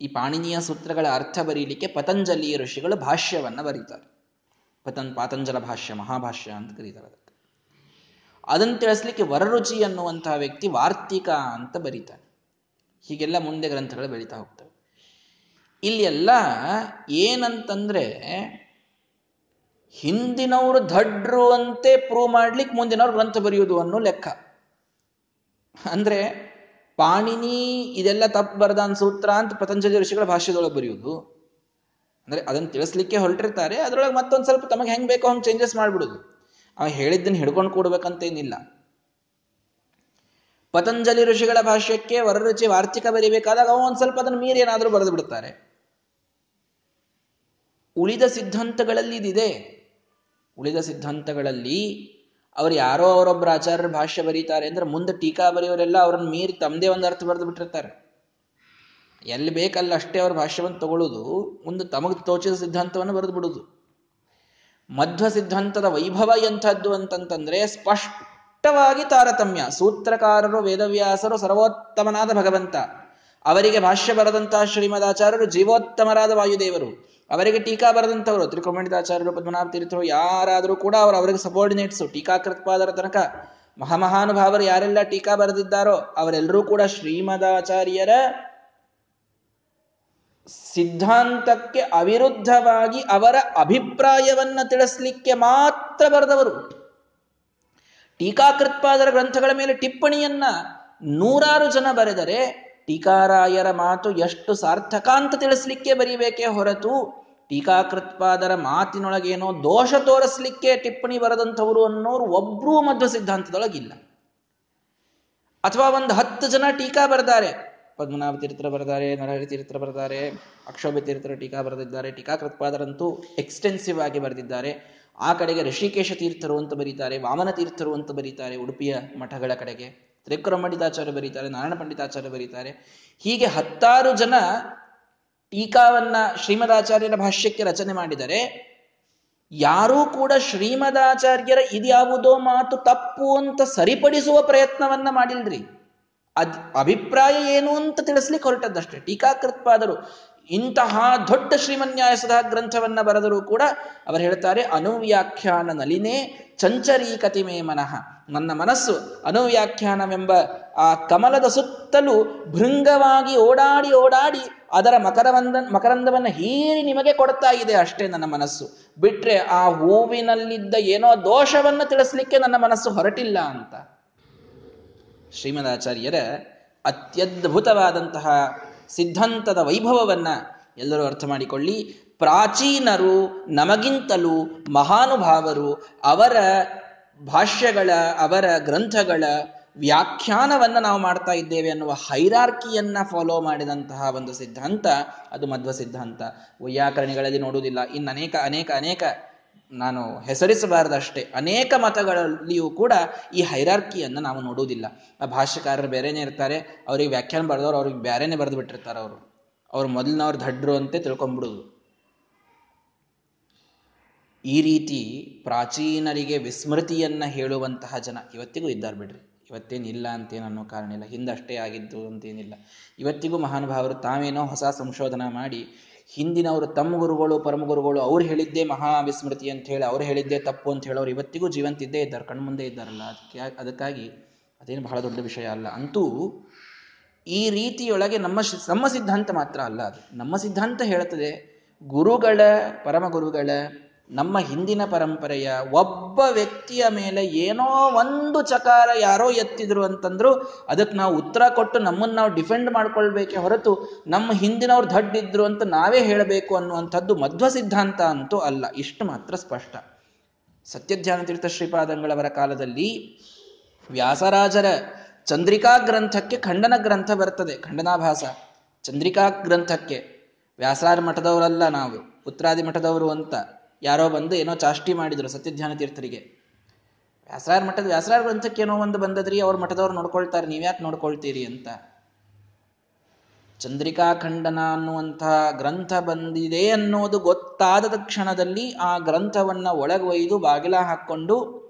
ಈ ಪಾಣಿನಿಯ ಸೂತ್ರಗಳ ಅರ್ಥ ಬರೀಲಿಕ್ಕೆ ಪತಂಜಲಿಯ ಋಷಿಗಳು ಭಾಷ್ಯವನ್ನ ಬರೀತಾರೆ. ಪತನ್ ಪಾತಂಜಲ ಭಾಷ್ಯ, ಮಹಾಭಾಷ್ಯ ಅಂತ ಕರೀತಾರೆ ಅದನ್ನು ತಿಳಿಸ್ಲಿಕ್ಕೆ ವರರುಚಿ ಅನ್ನುವಂತಹ ವ್ಯಕ್ತಿ ವಾರ್ತಿಕ ಅಂತ ಬರೀತಾನೆ. ಹೀಗೆಲ್ಲ ಮುಂದೆ ಗ್ರಂಥಗಳು ಬೆಳೀತಾ ಹೋಗ್ತವೆ. ಇಲ್ಲಿ ಎಲ್ಲ ಏನಂತಂದ್ರೆ ಹಿಂದಿನವರು ದಡ್ರು ಅಂತೆ ಪ್ರೂವ್ ಮಾಡ್ಲಿಕ್ಕೆ ಮುಂದಿನವ್ರು ಗ್ರಂಥ ಬರೆಯುವುದು ಅನ್ನೋ ಲೆಕ್ಕ. ಅಂದ್ರೆ ಪಾಣಿನಿ ಇದೆಲ್ಲ ತಪ್ಪು ಬರದಾನ್ ಸೂತ್ರ ಅಂತ ಪತಂಜಲಿ ಋಷಿಗಳ ಭಾಷೆದೊಳಗೆ ಬರೆಯುವುದು. ಅಂದ್ರೆ ಅದನ್ನು ತಿಳಿಸ್ಲಿಕ್ಕೆ ಹೊರಟಿರ್ತಾರೆ, ಅದರೊಳಗೆ ಮತ್ತೊಂದು ಸ್ವಲ್ಪ ತಮಗೆ ಹೆಂಗ್ ಬೇಕೋ ಹಂಗೆ ಚೇಂಜಸ್ ಮಾಡ್ಬಿಡುದು. ಅವ ಹೇಳಿದ್ದನ್ನು ಹಿಡ್ಕೊಂಡು ಕೂಡ್ಬೇಕಂತೇನಿಲ್ಲ. ಪತಂಜಲಿ ಋಷಿಗಳ ಭಾಷ್ಯಕ್ಕೆ ವರರುಚಿ ವಾರ್ತಿಕ ಬರೀಬೇಕಾದಾಗ ಅವ ಒಂದ್ ಸ್ವಲ್ಪ ಅದನ್ನು ಮೀರಿ ಏನಾದರೂ ಬರೆದು ಬಿಡ್ತಾರೆ. ಉಳಿದ ಸಿದ್ಧಾಂತಗಳಲ್ಲಿ ಇದಿದೆ. ಉಳಿದ ಸಿದ್ಧಾಂತಗಳಲ್ಲಿ ಅವ್ರು ಯಾರೋ ಅವರೊಬ್ಬರ ಆಚಾರ್ಯರ ಭಾಷ್ಯ ಬರೀತಾರೆ ಅಂದ್ರೆ ಮುಂದೆ ಟೀಕಾ ಬರೆಯೋರೆಲ್ಲ ಅವ್ರನ್ನ ಮೀರಿ ತಮ್ಮದೇ ಒಂದು ಅರ್ಥ ಬರೆದು ಬಿಟ್ಟಿರ್ತಾರೆ. ಎಲ್ಲಿ ಬೇಕಲ್ಲ ಅಷ್ಟೇ ಅವ್ರ ಭಾಷ್ಯವನ್ನು ತಗೊಳ್ಳೋದು ಮುಂದೆ ತಮಗೆ ತೋಚಿದ ಸಿದ್ಧಾಂತವನ್ನು ಬರೆದು ಬಿಡುದು. ಮಧ್ವ ಸಿದ್ಧಾಂತದ ವೈಭವ ಎಂಥದ್ದು ಅಂತಂತಂದ್ರೆ ಸ್ಪಷ್ಟವಾಗಿ ತಾರತಮ್ಯ. ಸೂತ್ರಕಾರರು, ವೇದವ್ಯಾಸರು, ಸರ್ವೋತ್ತಮನಾದ ಭಗವಂತ. ಅವರಿಗೆ ಭಾಷ್ಯ ಬರೆದಂತಹ ಶ್ರೀಮದಾಚಾರ್ಯರು ಜೀವೋತ್ತಮರಾದ ವಾಯುದೇವರು. ಅವರಿಗೆ ಟೀಕಾ ಬರೆದಂಥವರು ತ್ರಿಕೋಮಣಿತಾಚಾರ್ಯರು ಪದ್ಮನಾಭ ತೀರ್ಥರು ಯಾರಾದರೂ ಕೂಡ ಅವರು ಅವರಿಗೆ ಸಬೋರ್ಡಿನೇಟ್ಸು ಟೀಕಾಕೃತ್ಪಾದರ ತನಕ. ಮಹಾಮಹಾನುಭಾವರು ಯಾರೆಲ್ಲ ಟೀಕಾ ಬರೆದಿದ್ದಾರೋ ಅವರೆಲ್ಲರೂ ಕೂಡ ಶ್ರೀಮದಾಚಾರ್ಯರ ಸಿದ್ಧಾಂತಕ್ಕೆ ಅವಿರುದ್ಧವಾಗಿ ಅವರ ಅಭಿಪ್ರಾಯವನ್ನ ತಿಳಿಸ್ಲಿಕ್ಕೆ ಮಾತ್ರ ಬರೆದವರು. ಟೀಕಾಕೃತ್ಪಾದರ ಗ್ರಂಥಗಳ ಮೇಲೆ ಟಿಪ್ಪಣಿಯನ್ನ ನೂರಾರು ಜನ ಬರೆದರೆ ಟೀಕಾರಾಯರ ಮಾತು ಎಷ್ಟು ಸಾರ್ಥಕ ಅಂತ ತಿಳಿಸ್ಲಿಕ್ಕೆ ಬರೀಬೇಕೇ ಹೊರತು ಟೀಕಾಕೃತ್ಪಾದರ ಮಾತಿನೊಳಗೇನೋ ದೋಷ ತೋರಿಸ್ಲಿಕ್ಕೆ ಟಿಪ್ಪಣಿ ಬರೆದಂಥವರು ಅನ್ನೋರು ಒಬ್ರೂ ಮಧ್ವ ಸಿದ್ಧಾಂತದೊಳಗಿಲ್ಲ ಅಥವಾ ಒಂದು ಹತ್ತು ಜನ ಟೀಕಾ ಬರೆದಾರೆ ಪದ್ಮನಾಭ ತೀರ್ಥರ ಬರೆದಾರೆ, ನರಹರಿ ತೀರ್ಥರ ಬರೆದಾರೆ ಅಕ್ಷೋಭ ತೀರ್ಥರ ಟೀಕಾ ಬರೆದಿದ್ದಾರೆ. ಟೀಕಾಕೃತ್ಪಾದರಂತೂ ಎಕ್ಸ್ಟೆನ್ಸಿವ್ ಆಗಿ ಬರೆದಿದ್ದಾರೆ. ಆ ಕಡೆಗೆ ಋಷಿಕೇಶ ತೀರ್ಥರು ಅಂತ ಬರೀತಾರೆ, ವಾಮನ ತೀರ್ಥರು ಅಂತ ಬರೀತಾರೆ, ಉಡುಪಿಯ ಮಠಗಳ ಕಡೆಗೆ. ತ್ರಿಕುರ ಪಂಡಿತಾಚಾರ್ಯ ಬರೀತಾರೆ, ನಾರಾಯಣ ಪಂಡಿತಾಚಾರ್ಯ ಬರೀತಾರೆ. ಹೀಗೆ ಹತ್ತಾರು ಜನ ಟೀಕಾವನ್ನ ಶ್ರೀಮದಾಚಾರ್ಯರ ಭಾಷ್ಯಕ್ಕೆ ರಚನೆ ಮಾಡಿದರೆ, ಯಾರೂ ಕೂಡ ಶ್ರೀಮದಾಚಾರ್ಯರ ಇದ್ಯಾವುದೋ ಮಾತು ತಪ್ಪು ಅಂತ ಸರಿಪಡಿಸುವ ಪ್ರಯತ್ನವನ್ನ ಮಾಡಿಲ್ರಿ. ಅದ್ ಅಭಿಪ್ರಾಯ ಏನು ಅಂತ ತಿಳಿಸ್ಲಿಕ್ಕೆ ಹೊರಟದ್ದಷ್ಟೇ ಟೀಕಾಕೃತ್ಪಾದರು. ಇಂತಹ ದೊಡ್ಡ ಶ್ರೀಮನ್ಯಾಯಸದ ಗ್ರಂಥವನ್ನ ಬರೆದರೂ ಕೂಡ ಅವರು ಹೇಳ್ತಾರೆ, ಅನುವ್ಯಾಖ್ಯಾನ ನಲಿನೇ ಚಂಚರೀಕತಿಮೇ ಮನಃ. ನನ್ನ ಮನಸ್ಸು ಅನುವ್ಯಾಖ್ಯಾನವೆಂಬ ಆ ಕಮಲದ ಸುತ್ತಲೂ ಭೃಂಗವಾಗಿ ಓಡಾಡಿ ಓಡಾಡಿ ಅದರ ಮಕರವಂದ, ಮಕರಂದವನ್ನ ಹೀರಿ ನಿಮಗೆ ಕೊಡ್ತಾ ಇದೆ ಅಷ್ಟೇ ನನ್ನ ಮನಸ್ಸು. ಬಿಟ್ರೆ ಆ ಹೂವಿನಲ್ಲಿದ್ದ ಏನೋ ದೋಷವನ್ನ ತಿಳಿಸ್ಲಿಕ್ಕೆ ನನ್ನ ಮನಸ್ಸು ಹೊರಟಿಲ್ಲ ಅಂತ. ಶ್ರೀಮದಾಚಾರ್ಯರ ಅತ್ಯದ್ಭುತವಾದಂತಹ ಸಿದ್ಧಾಂತದ ವೈಭವವನ್ನು ಎಲ್ಲರೂ ಅರ್ಥ ಮಾಡಿಕೊಳ್ಳಿ. ಪ್ರಾಚೀನರು ನಮಗಿಂತಲೂ ಮಹಾನುಭಾವರು ಅವರ ಭಾಷ್ಯಗಳ, ಅವರ ಗ್ರಂಥಗಳ ವ್ಯಾಖ್ಯಾನವನ್ನು ನಾವು ಮಾಡ್ತಾ ಇದ್ದೇವೆ ಅನ್ನುವ ಹೈರಾರ್ಕಿಯನ್ನ ಫಾಲೋ ಮಾಡಿದಂತಹ ಒಂದು ಸಿದ್ಧಾಂತ, ಅದು ಮಧ್ವ ಸಿದ್ಧಾಂತ. ವೈಯಾಕರಣಿಗಳಲ್ಲಿ ನೋಡುವುದಿಲ್ಲ. ಇನ್ನು ಅನೇಕ ಅನೇಕ ಅನೇಕ ನಾನು ಹೆಸರಿಸಬಾರದಷ್ಟೇ ಅನೇಕ ಮತಗಳಲ್ಲಿಯೂ ಕೂಡ ಈ ಹೈರಾರ್ಕಿಯನ್ನು ನಾವು ನೋಡುವುದಿಲ್ಲ. ಆ ಭಾಷ್ಯಕಾರರು ಬೇರೆನೇ ಇರ್ತಾರೆ, ಅವ್ರಿಗೆ ವ್ಯಾಖ್ಯಾನ ಬರೆದವ್ರು ಅವ್ರಿಗೆ ಬೇರೆನೇ ಬರೆದು ಬಿಟ್ಟಿರ್ತಾರೆ ಅವರು. ಅವ್ರು ಮೊದಲಿನವ್ರು ದಡ್ರು ಅಂತ ತಿಳ್ಕೊಂಡ್ಬಿಡುದು ಈ ರೀತಿ ಪ್ರಾಚೀನರಿಗೆ ವಿಸ್ಮೃತಿಯನ್ನ ಹೇಳುವಂತಹ ಜನ ಇವತ್ತಿಗೂ ಇದ್ದಾರೆ ಬಿಡ್ರಿ. ಇವತ್ತೇನಿಲ್ಲ ಅಂತೇನು ಅನ್ನೋ ಕಾರಣ ಇಲ್ಲ. ಹಿಂದಷ್ಟೇ ಆಗಿದ್ದು ಅಂತೇನಿಲ್ಲ. ಇವತ್ತಿಗೂ ಮಹಾನುಭಾವರು ತಾವೇನೋ ಹೊಸ ಸಂಶೋಧನೆ ಮಾಡಿ ಹಿಂದಿನವರು ತಮ್ಮ ಗುರುಗಳು, ಪರಮ ಗುರುಗಳು, ಅವ್ರು ಹೇಳಿದ್ದೇ ಮಹಾ ವಿಸ್ಮೃತಿ ಅಂತ ಹೇಳಿ, ಅವ್ರು ಹೇಳಿದ್ದೇ ತಪ್ಪು ಅಂತ ಹೇಳೋರು ಇವತ್ತಿಗೂ ಜೀವಂತಿದ್ದೇ ಇದ್ದಾರೆ, ಕಣ್ಮುಂದೆ ಇದ್ದಾರಲ್ಲ, ಅದಕ್ಕೆ ಅದಕ್ಕಾಗಿ ಅದೇನು ಬಹಳ ದೊಡ್ಡ ವಿಷಯ ಅಲ್ಲ. ಅಂತೂ ಈ ರೀತಿಯೊಳಗೆ ನಮ್ಮ ನಮ್ಮ ಸಿದ್ಧಾಂತ ಮಾತ್ರ ಅಲ್ಲ ಅದು. ನಮ್ಮ ಸಿದ್ಧಾಂತ ಹೇಳುತ್ತದೆ, ಗುರುಗಳ, ಪರಮ ಗುರುಗಳ ನಮ್ಮ ಹಿಂದಿನ ಪರಂಪರೆಯ ಒಬ್ಬ ವ್ಯಕ್ತಿಯ ಮೇಲೆ ಏನೋ ಒಂದು ಚಕಾರ ಯಾರೋ ಎತ್ತಿದ್ರು ಅಂತಂದ್ರು ಅದಕ್ಕೆ ನಾವು ಉತ್ತರ ಕೊಟ್ಟು ನಮ್ಮನ್ನು ನಾವು ಡಿಫೆಂಡ್ ಮಾಡ್ಕೊಳ್ಬೇಕೆ ಹೊರತು ನಮ್ಮ ಹಿಂದಿನವ್ರು ದಡ್ಡಿದ್ರು ಅಂತ ನಾವೇ ಹೇಳಬೇಕು ಅನ್ನುವಂಥದ್ದು ಮಧ್ವ ಸಿದ್ಧಾಂತ ಅಂತೂ ಅಲ್ಲ. ಇಷ್ಟು ಮಾತ್ರ ಸ್ಪಷ್ಟ. ಸತ್ಯಧ್ಯಾನ ತೀರ್ಥ ಶ್ರೀಪಾದಂಗಳವರ ಕಾಲದಲ್ಲಿ ವ್ಯಾಸರಾಜರ ಚಂದ್ರಿಕಾ ಗ್ರಂಥಕ್ಕೆ ಖಂಡನ ಗ್ರಂಥ ಬರ್ತದೆ. ಖಂಡನಾಭಾಸ. ಚಂದ್ರಿಕಾ ಗ್ರಂಥಕ್ಕೆ ವ್ಯಾಸರಾಜ ಮಠದವರಲ್ಲ ನಾವು, ಉತ್ತರಾದಿ ಮಠದವರು ಅಂತ. ಯಾರೋ ಬಂದು ಏನೋ ಚಾಷ್ಟಿ ಮಾಡಿದ್ರು ಸತ್ಯಧ್ಯಾನ ತೀರ್ಥರಿಗೆ. ವ್ಯಾಸರಾಯರ ಮಠದ ವ್ಯಾಸರಾಯರ ಗ್ರಂಥಕ್ಕೆ ಏನೋ ಒಂದು ಬಂದದ್ರಿ, ಅವ್ರ ಮಠದವ್ರು ನೋಡ್ಕೊಳ್ತಾರೆ ನೀವ್ಯಾಕೆ ನೋಡ್ಕೊಳ್ತೀರಿ ಅಂತ. ಚಂದ್ರಿಕಾ ಖಂಡನ ಅನ್ನುವಂತಹ ಗ್ರಂಥ ಬಂದಿದೆ ಅನ್ನೋದು ಗೊತ್ತಾದ ತಕ್ಷಣದಲ್ಲಿ ಆ ಗ್ರಂಥವನ್ನ ಒಳಗೆ ಒಯ್ದು ಬಾಗಿಲ ಹಾಕ್ಕೊಂಡು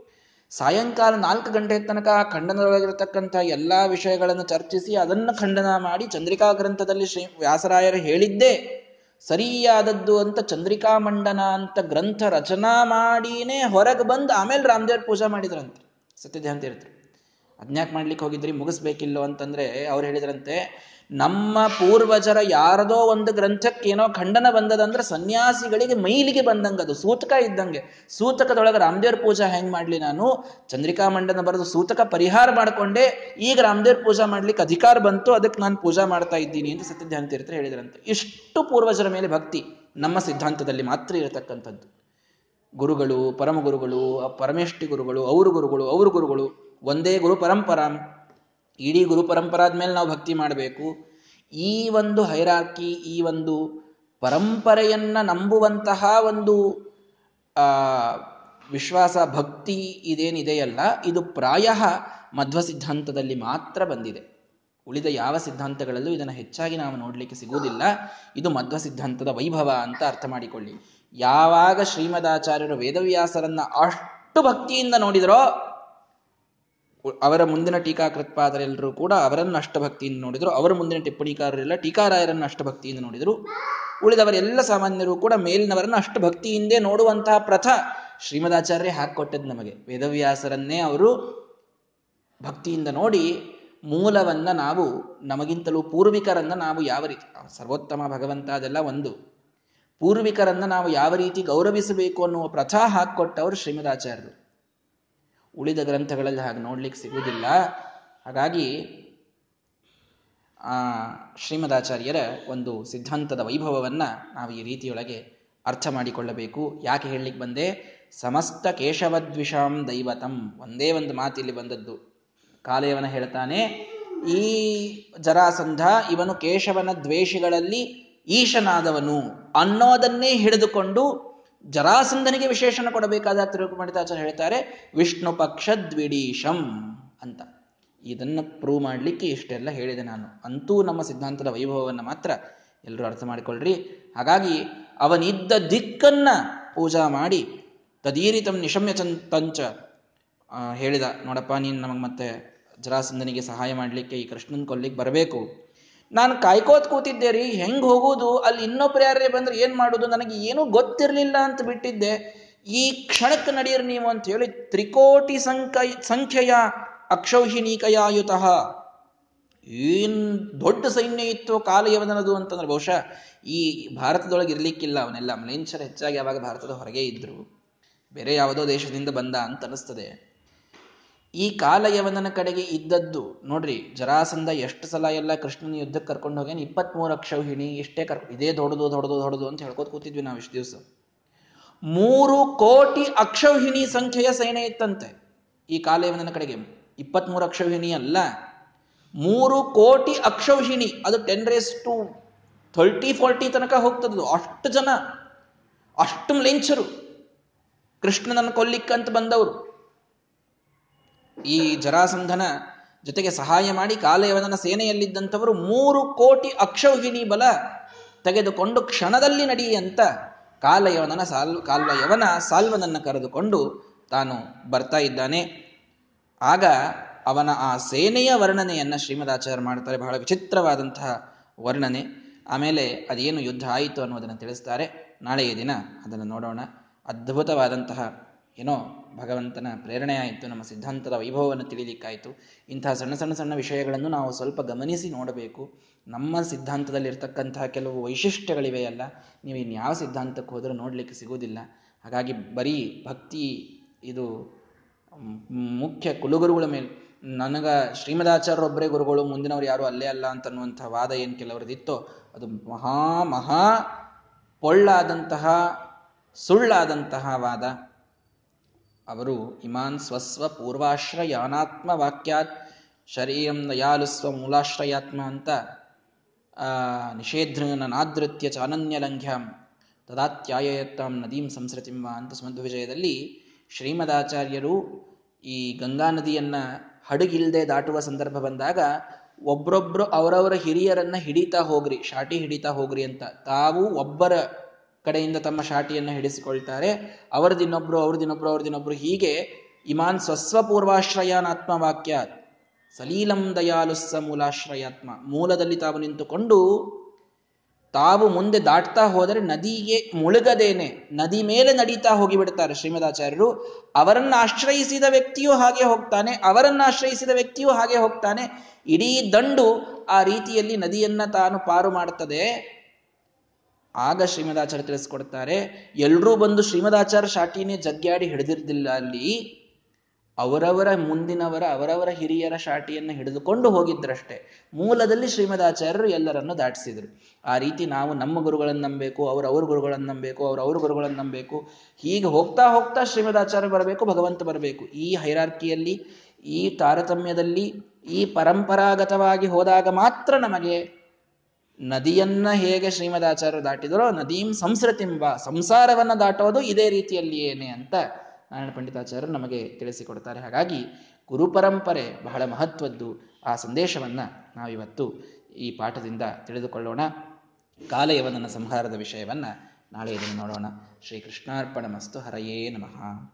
ಸಾಯಂಕಾಲ ನಾಲ್ಕು ಗಂಟೆ ತನಕ ಆ ಖಂಡನದೊಳಗಿರತಕ್ಕಂಥ ಎಲ್ಲಾ ವಿಷಯಗಳನ್ನು ಚರ್ಚಿಸಿ ಅದನ್ನು ಖಂಡನ ಮಾಡಿ ಚಂದ್ರಿಕಾ ಗ್ರಂಥದಲ್ಲಿ ಶ್ರೀ ವ್ಯಾಸರಾಯರು ಹೇಳಿದ್ದೇ ಸರಿಯಾದದ್ದು ಅಂತ ಚಂದ್ರಿಕಾ ಮಂಡನ ಅಂತ ಗ್ರಂಥ ರಚನಾ ಮಾಡಿನೇ ಹೊರಗೆ ಬಂದು ಆಮೇಲೆ ರಾಮದೇವ್ರ ಪೂಜಾ ಮಾಡಿದ್ರಂತೆ. ಸತ್ಯದೇಹ ಅಂತ ಹೇಳ್ತಾರೆ ಅದ್ನ್ಯಾಕ್ ಮಾಡ್ಲಿಕ್ಕೆ ಹೋಗಿದ್ರಿ, ಮುಗಿಸ್ಬೇಕಿಲ್ಲೋ ಅಂತಂದ್ರೆ ಅವ್ರು ಹೇಳಿದ್ರಂತೆ ನಮ್ಮ ಪೂರ್ವಜರ ಯಾರದೋ ಒಂದು ಗ್ರಂಥಕ್ಕೇನೋ ಖಂಡನ ಬಂದದಂದ್ರೆ ಸನ್ಯಾಸಿಗಳಿಗೆ ಮೈಲಿಗೆ ಬಂದಂಗದು ಸೂತಕ ಇದ್ದಂಗೆ. ಸೂತಕದೊಳಗೆ ರಾಮದೇವ್ರ ಪೂಜಾ ಹೆಂಗ್ ಮಾಡ್ಲಿ ನಾನು? ಚಂದ್ರಿಕಾ ಮಂಡನ ಬರೆದು ಸೂತಕ ಪರಿಹಾರ ಮಾಡ್ಕೊಂಡೆ, ಈಗ ರಾಮದೇವ್ರ ಪೂಜಾ ಮಾಡ್ಲಿಕ್ಕೆ ಅಧಿಕಾರ ಬಂತು, ಅದಕ್ಕೆ ನಾನು ಪೂಜಾ ಮಾಡ್ತಾ ಇದ್ದೀನಿ ಅಂತ ಸತ್ಯಧ್ಯಾನ ತೀರ್ಥ ಹೇಳಿದ್ರಂತೆ. ಇಷ್ಟು ಪೂರ್ವಜರ ಮೇಲೆ ಭಕ್ತಿ ನಮ್ಮ ಸಿದ್ಧಾಂತದಲ್ಲಿ ಮಾತ್ರ ಇರತಕ್ಕಂಥದ್ದು. ಗುರುಗಳು ಪರಮ ಗುರುಗಳು ಪರಮೇಷ್ಠಿ ಗುರುಗಳು, ಅವರು ಗುರುಗಳು ಅವರು ಗುರುಗಳು, ಒಂದೇ ಗುರು ಪರಂಪರಾಂ ಇಡೀ ಗುರು ಪರಂಪರಾದ ನಾವು ಭಕ್ತಿ ಮಾಡಬೇಕು. ಈ ಒಂದು ಹೈರಾರ್ಕಿ, ಈ ಒಂದು ಪರಂಪರೆಯನ್ನ ನಂಬುವಂತಹ ಒಂದು ವಿಶ್ವಾಸ, ಭಕ್ತಿ ಇದೇನಿದೆಯಲ್ಲ, ಇದು ಪ್ರಾಯ ಮಧ್ವ ಸಿದ್ಧಾಂತದಲ್ಲಿ ಮಾತ್ರ ಬಂದಿದೆ. ಉಳಿದ ಯಾವ ಸಿದ್ಧಾಂತಗಳಲ್ಲೂ ಇದನ್ನು ಹೆಚ್ಚಾಗಿ ನಾವು ನೋಡಲಿಕ್ಕೆ ಸಿಗುವುದಿಲ್ಲ. ಇದು ಮಧ್ವ ಸಿದ್ಧಾಂತದ ವೈಭವ ಅಂತ ಅರ್ಥ ಮಾಡಿಕೊಳ್ಳಿ. ಯಾವಾಗ ಶ್ರೀಮದಾಚಾರ್ಯರು ವೇದವ್ಯಾಸರನ್ನ ಅಷ್ಟು ಭಕ್ತಿಯಿಂದ ನೋಡಿದರೋ ಅವರ ಮುಂದಿನ ಟೀಕಾಕೃತ್ಪಾದರೆಲ್ಲರೂ ಕೂಡ ಅವರನ್ನು ಅಷ್ಟಭಕ್ತಿಯಿಂದ ನೋಡಿದರು. ಅವರ ಮುಂದಿನ ಟಿಪ್ಪಣಿಕಾರರೆಲ್ಲ ಟೀಕಾರಾಯರನ್ನು ಅಷ್ಟಭಕ್ತಿಯಿಂದ ನೋಡಿದರು. ಉಳಿದವರೆಲ್ಲ ಸಾಮಾನ್ಯರು ಕೂಡ ಮೇಲಿನವರನ್ನು ಅಷ್ಟು ಭಕ್ತಿಯಿಂದೇ ನೋಡುವಂತಹ ಪ್ರಥ ಶ್ರೀಮದಾಚಾರ್ಯ ಹಾಕಿಕೊಟ್ಟದ್ದು ನಮಗೆ. ವೇದವ್ಯಾಸರನ್ನೇ ಅವರು ಭಕ್ತಿಯಿಂದ ನೋಡಿ ಮೂಲವನ್ನ ನಾವು ನಮಗಿಂತಲೂ ಪೂರ್ವಿಕರನ್ನ ನಾವು ಯಾವ ರೀತಿ, ಸರ್ವೋತ್ತಮ ಭಗವಂತ ಅದೆಲ್ಲ ಒಂದು, ಪೂರ್ವಿಕರನ್ನ ನಾವು ಯಾವ ರೀತಿ ಗೌರವಿಸಬೇಕು ಅನ್ನುವ ಪ್ರಥಾ ಹಾಕೊಟ್ಟವರು ಶ್ರೀಮದಾಚಾರ್ಯರು. ಉಳಿದ ಗ್ರಂಥಗಳಲ್ಲಿ ಹಾಗೆ ನೋಡ್ಲಿಕ್ಕೆ ಸಿಗುವುದಿಲ್ಲ. ಹಾಗಾಗಿ, ಆ, ಶ್ರೀಮದಾಚಾರ್ಯರ ಒಂದು ಸಿದ್ಧಾಂತದ ವೈಭವವನ್ನ ನಾವು ಈ ರೀತಿಯೊಳಗೆ ಅರ್ಥ ಮಾಡಿಕೊಳ್ಳಬೇಕು. ಯಾಕೆ ಹೇಳಲಿಕ್ಕೆ ಬಂದೆ? ಸಮಸ್ತ ಕೇಶವದ್ವಿಷಾಂ ದೈವತಂ. ಒಂದೇ ಒಂದು ಮಾತಿಲ್ಲಿ ಬಂದದ್ದು. ಕಾಲೇವನ ಹೇಳ್ತಾನೆ, ಈ ಜರಾಸಂಧ ಇವನು ಕೇಶವನ ದ್ವೇಷಗಳಲ್ಲಿ ಈಶನಾದವನು ಅನ್ನೋದನ್ನೇ ಹಿಡಿದುಕೊಂಡು ಜರಾಸಂಧನಿಗೆ ವಿಶೇಷಣ ಕೊಡಬೇಕಾದ ತಿರುಗುಮಣಿತಾಚಾರ್ಯ ಹೇಳ್ತಾರೆ, ವಿಷ್ಣು ಪಕ್ಷ ದ್ವಿಡೀಶಂ ಅಂತ. ಇದನ್ನು ಪ್ರೂವ್ ಮಾಡಲಿಕ್ಕೆ ಇಷ್ಟೆಲ್ಲ ಹೇಳಿದೆ ನಾನು. ಅಂತೂ ನಮ್ಮ ಸಿದ್ಧಾಂತದ ವೈಭವವನ್ನು ಮಾತ್ರ ಎಲ್ಲರೂ ಅರ್ಥ ಮಾಡಿಕೊಳ್ಳ್ರಿ ಹಾಗಾಗಿ, ಅವನಿದ್ದ ದಿಕ್ಕನ್ನ ಪೂಜಾ ಮಾಡಿ, ತದೀರಿತಂ ನಿಶಮ್ಯ ತಂಚ ಹೇಳಿದ, ನೋಡಪ್ಪ ನೀನು ನಮಗೆ ಮತ್ತೆ ಜರಾಸಂಧನಿಗೆ ಸಹಾಯ ಮಾಡಲಿಕ್ಕೆ ಈ ಕೃಷ್ಣನ ಕೊಲ್ಲಿಗೆ ಬರಬೇಕು. ನಾನು ಕಾಯ್ಕೋತ್ ಕೂತಿದ್ದೆ ರೀ, ಹೆಂಗ್ ಹೋಗೋದು? ಅಲ್ಲಿ ಇನ್ನೊಬ್ರು ಯಾರೇ ಬಂದ್ರೆ ಏನು ಮಾಡೋದು? ನನಗೆ ಏನೂ ಗೊತ್ತಿರಲಿಲ್ಲ ಅಂತ ಬಿಟ್ಟಿದ್ದೆ. ಈ ಕ್ಷಣಕ್ಕೆ ನಡೆಯಿರಿ ನೀವು ಅಂತ ಹೇಳಿ ತ್ರಿಕೋಟಿ ಸಂಖ್ಯ ಸಂಖ್ಯೆಯ ಅಕ್ಷೌಹಿಣೀಕಯಾಯುತಃ. ಏನ್ ದೊಡ್ಡ ಸೈನ್ಯ ಇತ್ತು ಕಾಲಯವನದು ಅಂತಂದ್ರೆ ಬಹುಶಃ ಈ ಭಾರತದೊಳಗೆ ಇರ್ಲಿಕ್ಕಿಲ್ಲ ಅವನೆಲ್ಲ. ಮಲೇಂಚರ ಹೆಚ್ಚಾಗಿ ಯಾವಾಗ ಭಾರತದ ಹೊರಗೆ ಇದ್ರು, ಬೇರೆ ಯಾವುದೋ ದೇಶದಿಂದ ಬಂದ ಅಂತ ಅನಿಸ್ತದೆ. ಈ ಕಾಲಯವನನ ಕಡೆಗೆ ಇದ್ದದ್ದು, ನೋಡ್ರಿ, ಜರಾಸಂಧ ಎಷ್ಟು ಸಲ ಎಲ್ಲ ಕೃಷ್ಣನ ಯುದ್ಧಕ್ಕೆ ಕರ್ಕೊಂಡು ಹೋಗ್ಯಾನ? ಇಪ್ಪತ್ಮೂರು ಅಕ್ಷೌಹಿಣಿ, ಇಷ್ಟೇ ಕರ್, ಇದೇ ದೊಡ್ಡದು ದೊಡ್ಡದು ದೊಡ್ಡದು ಅಂತ ಹೇಳ್ಕೊತ ಕೂತಿದ್ವಿ ನಾವು ಇಷ್ಟು ದಿವಸ. ಮೂರು ಕೋಟಿ ಅಕ್ಷೌಹಿಣಿ ಸಂಖ್ಯೆಯ ಸೇನೆ ಇತ್ತಂತೆ ಈ ಕಾಲಯವನನ ಕಡೆಗೆ. ಇಪ್ಪತ್ಮೂರು ಅಕ್ಷೌಹಿಣಿ ಅಲ್ಲ, ಮೂರು ಕೋಟಿ ಅಕ್ಷೌಹಿಣಿ, ಅದು ten raise to thirty forty ತನಕ ಹೋಗ್ತದ್ದು ಅಷ್ಟು ಜನ, ಅಷ್ಟು ಲೆಂಚರು ಕೃಷ್ಣನನ್ನು ಕೊಲ್ಲಿಕ್ಕಂತ ಬಂದವರು. ಈ ಜರಾಸಂಧನ ಜೊತೆಗೆ ಸಹಾಯ ಮಾಡಿ ಕಾಲಯವನ ಸೇನೆಯಲ್ಲಿದ್ದಂಥವರು ಮೂರು ಕೋಟಿ ಅಕ್ಷೌಹಿಣಿ ಬಲ ತೆಗೆದುಕೊಂಡು ಕ್ಷಣದಲ್ಲಿ ನಡೆಯಂತ ಕಾಲಯವನ ಸಾಲ್, ಕಾಲಯವನ ಸಾಲ್ವನನ್ನು ಕರೆದುಕೊಂಡು ತಾನು ಬರ್ತಾ ಇದ್ದಾನೆ. ಆಗ ಅವನ ಆ ಸೇನೆಯ ವರ್ಣನೆಯನ್ನು ಶ್ರೀಮದಾಚಾರ್ಯ ಮಾಡ್ತಾರೆ. ಬಹಳ ವಿಚಿತ್ರವಾದಂತಹ ವರ್ಣನೆ. ಆಮೇಲೆ ಅದೇನು ಯುದ್ಧ ಆಯಿತು ಅನ್ನೋದನ್ನು ತಿಳಿಸ್ತಾರೆ. ನಾಳೆಯ ದಿನ ಅದನ್ನು ನೋಡೋಣ. ಅದ್ಭುತವಾದಂತಹ ಏನೋ ಭಗವಂತನ ಪ್ರೇರಣೆ ಆಯಿತು ನಮ್ಮ ಸಿದ್ಧಾಂತದ ವೈಭವವನ್ನು ತಿಳಿಲಿಕ್ಕಾಯಿತು. ಇಂತಹ ಸಣ್ಣ ಸಣ್ಣ ಸಣ್ಣ ವಿಷಯಗಳನ್ನು ನಾವು ಸ್ವಲ್ಪ ಗಮನಿಸಿ ನೋಡಬೇಕು. ನಮ್ಮ ಸಿದ್ಧಾಂತದಲ್ಲಿರ್ತಕ್ಕಂತಹ ಕೆಲವು ವೈಶಿಷ್ಟ್ಯಗಳಿವೆಯಲ್ಲ, ನೀವು ಇನ್ಯಾವ ಸಿದ್ಧಾಂತಕ್ಕೆ ಹೋದರೂ ನೋಡಲಿಕ್ಕೆ ಸಿಗುವುದಿಲ್ಲ. ಹಾಗಾಗಿ ಬರೀ ಭಕ್ತಿ, ಇದು ಮುಖ್ಯ ಕುಲುಗುರುಗಳ ಮೇಲೆ. ನನಗೆ ಶ್ರೀಮದಾಚಾರ್ಯರೊಬ್ಬರೇ ಗುರುಗಳು, ಮುಂದಿನವರು ಯಾರು ಅಲ್ಲೇ ಅಲ್ಲ ಅಂತನ್ನುವಂಥ ವಾದ ಏನು ಕೆಲವರದಿತ್ತೋ, ಅದು ಮಹಾ ಮಹಾ ಪೊಳ್ಳಾದಂತಹ, ಸುಳ್ಳಾದಂತಹ ವಾದ. ಅವರು ಇಮಾನ್ ಸ್ವಸ್ವ ಪೂರ್ವಾಶ್ರಯಾನಾತ್ಮ ವಾಕ್ಯಾತ್ ಶರೀರಂ ದಯಾಲುಸ್ವ ಮೂಲಾಶ್ರಯಾತ್ಮ ಅಂತ ನಾದೃತ್ಯ ಚಾನನ್ಯ ಲಂಘ್ಯಾಂ ತದಾತ್ಯಾಯತ್ತಾಂ ನದೀಂ ಸಂಸ್ರತಿಂವ ಅಂತ ಸುಮಧ್ವಿಜಯದಲ್ಲಿ ಶ್ರೀಮದಾಚಾರ್ಯರು ಈ ಗಂಗಾ ನದಿಯನ್ನು ಹಡಗಿಲ್ದೆ ದಾಟುವ ಸಂದರ್ಭ ಬಂದಾಗ ಒಬ್ರೊಬ್ರು ಅವರವರ ಹಿರಿಯರನ್ನ ಹಿಡಿತಾ ಹೋಗ್ರಿ, ಶಾಟಿ ಹಿಡಿತಾ ಹೋಗ್ರಿ ಅಂತ ತಾವು ಒಬ್ಬರ ಕಡೆಯಿಂದ ತಮ್ಮ ಶಾಟಿಯನ್ನು ಹಿಡಿಸಿಕೊಳ್ತಾರೆ. ಅವರದಿನ್ನೊಬ್ರು ಅವ್ರದಿನ್ನೊಬ್ರು ಅವ್ರದಿನ್ನೊಬ್ರು ಹೀಗೆ ಇಮಾನ್ ಸ್ವಸ್ವಪೂರ್ವಾಶ್ರಯಾನಾತ್ಮ ವಾಕ್ಯ ಸಲೀಲಂ ದಯಾಲುಸ್ಸ ಮೂಲಾಶ್ರಯಾತ್ಮ, ಮೂಲದಲ್ಲಿ ತಾವು ನಿಂತುಕೊಂಡು ತಾವು ಮುಂದೆ ದಾಟ್ತಾ ಹೋದರೆ ನದಿಗೆ ಮುಳುಗದೇನೆ, ನದಿ ಮೇಲೆ ನಡೀತಾ ಹೋಗಿಬಿಡ್ತಾರೆ ಶ್ರೀಮದಾಚಾರ್ಯರು. ಅವರನ್ನು ಆಶ್ರಯಿಸಿದ ವ್ಯಕ್ತಿಯು ಹಾಗೆ ಹೋಗ್ತಾನೆ, ಅವರನ್ನು ಆಶ್ರಯಿಸಿದ ವ್ಯಕ್ತಿಯು ಹಾಗೆ ಹೋಗ್ತಾನೆ. ಇಡೀ ದಂಡು ಆ ರೀತಿಯಲ್ಲಿ ನದಿಯನ್ನ ತಾನು ಪಾರು ಮಾಡುತ್ತದೆ ಆಗ ಶ್ರೀಮದಾಚಾರ್ಯ ತಿಳಿಸ್ಕೊಡ್ತಾರೆ ಎಲ್ಲರೂ ಬಂದು ಶ್ರೀಮದಾಚಾರ್ಯ ಶಾಟಿನೇ ಜಗ್ಗಾಡಿ ಹಿಡಿದಿರ್ದಿಲ್ಲ ಅಲ್ಲಿ. ಅವರವರ ಮುಂದಿನವರ, ಅವರವರ ಹಿರಿಯರ ಶಾಟಿಯನ್ನು ಹಿಡಿದುಕೊಂಡು ಹೋಗಿದ್ರಷ್ಟೇ ಮೂಲದಲ್ಲಿ ಶ್ರೀಮದಾಚಾರ್ಯರು ಎಲ್ಲರನ್ನು ದಾಟಿಸಿದರು. ಆ ರೀತಿ ನಾವು ನಮ್ಮ ಗುರುಗಳನ್ನು ನಂಬಬೇಕು, ಅವ್ರ ಅವ್ರ ಗುರುಗಳನ್ನು ನಂಬಬೇಕು, ಅವ್ರ ಅವ್ರ ಗುರುಗಳನ್ನು ನಂಬಬೇಕು. ಹೀಗೆ ಹೋಗ್ತಾ ಹೋಗ್ತಾ ಶ್ರೀಮದಾಚಾರ್ಯ ಬರಬೇಕು, ಭಗವಂತ ಬರಬೇಕು. ಈ ಹೈರಾರ್ಕಿಯಲ್ಲಿ, ಈ ತಾರತಮ್ಯದಲ್ಲಿ, ಈ ಪರಂಪರಾಗತವಾಗಿ ಹೋದಾಗ ಮಾತ್ರ ನಮಗೆ ನದಿಯನ್ನ ಹೇಗೆ ಶ್ರೀಮದಾಚಾರ್ಯರು ದಾಟಿದರೋ ನದೀಂ ಸಂಸ್ರತಿಂಬ, ಸಂಸಾರವನ್ನ ದಾಟೋದು ಇದೇ ರೀತಿಯಲ್ಲಿ ಏನೇ ಅಂತ ನಾರಾಯಣ ಪಂಡಿತಾಚಾರ್ಯರು ನಮಗೆ ತಿಳಿಸಿಕೊಡ್ತಾರೆ. ಹಾಗಾಗಿ ಗುರುಪರಂಪರೆ ಬಹಳ ಮಹತ್ವದ್ದು. ಆ ಸಂದೇಶವನ್ನ ನಾವಿವತ್ತು ಈ ಪಾಠದಿಂದ ತಿಳಿದುಕೊಳ್ಳೋಣ. ಕಾಲಯವನ ಸಂಹಾರದ ವಿಷಯವನ್ನ ನಾಳೆ ಇದನ್ನು ನೋಡೋಣ. ಶ್ರೀ ಕೃಷ್ಣಾರ್ಪಣ ಮಸ್ತು ಹರಯೇ ನಮಃ.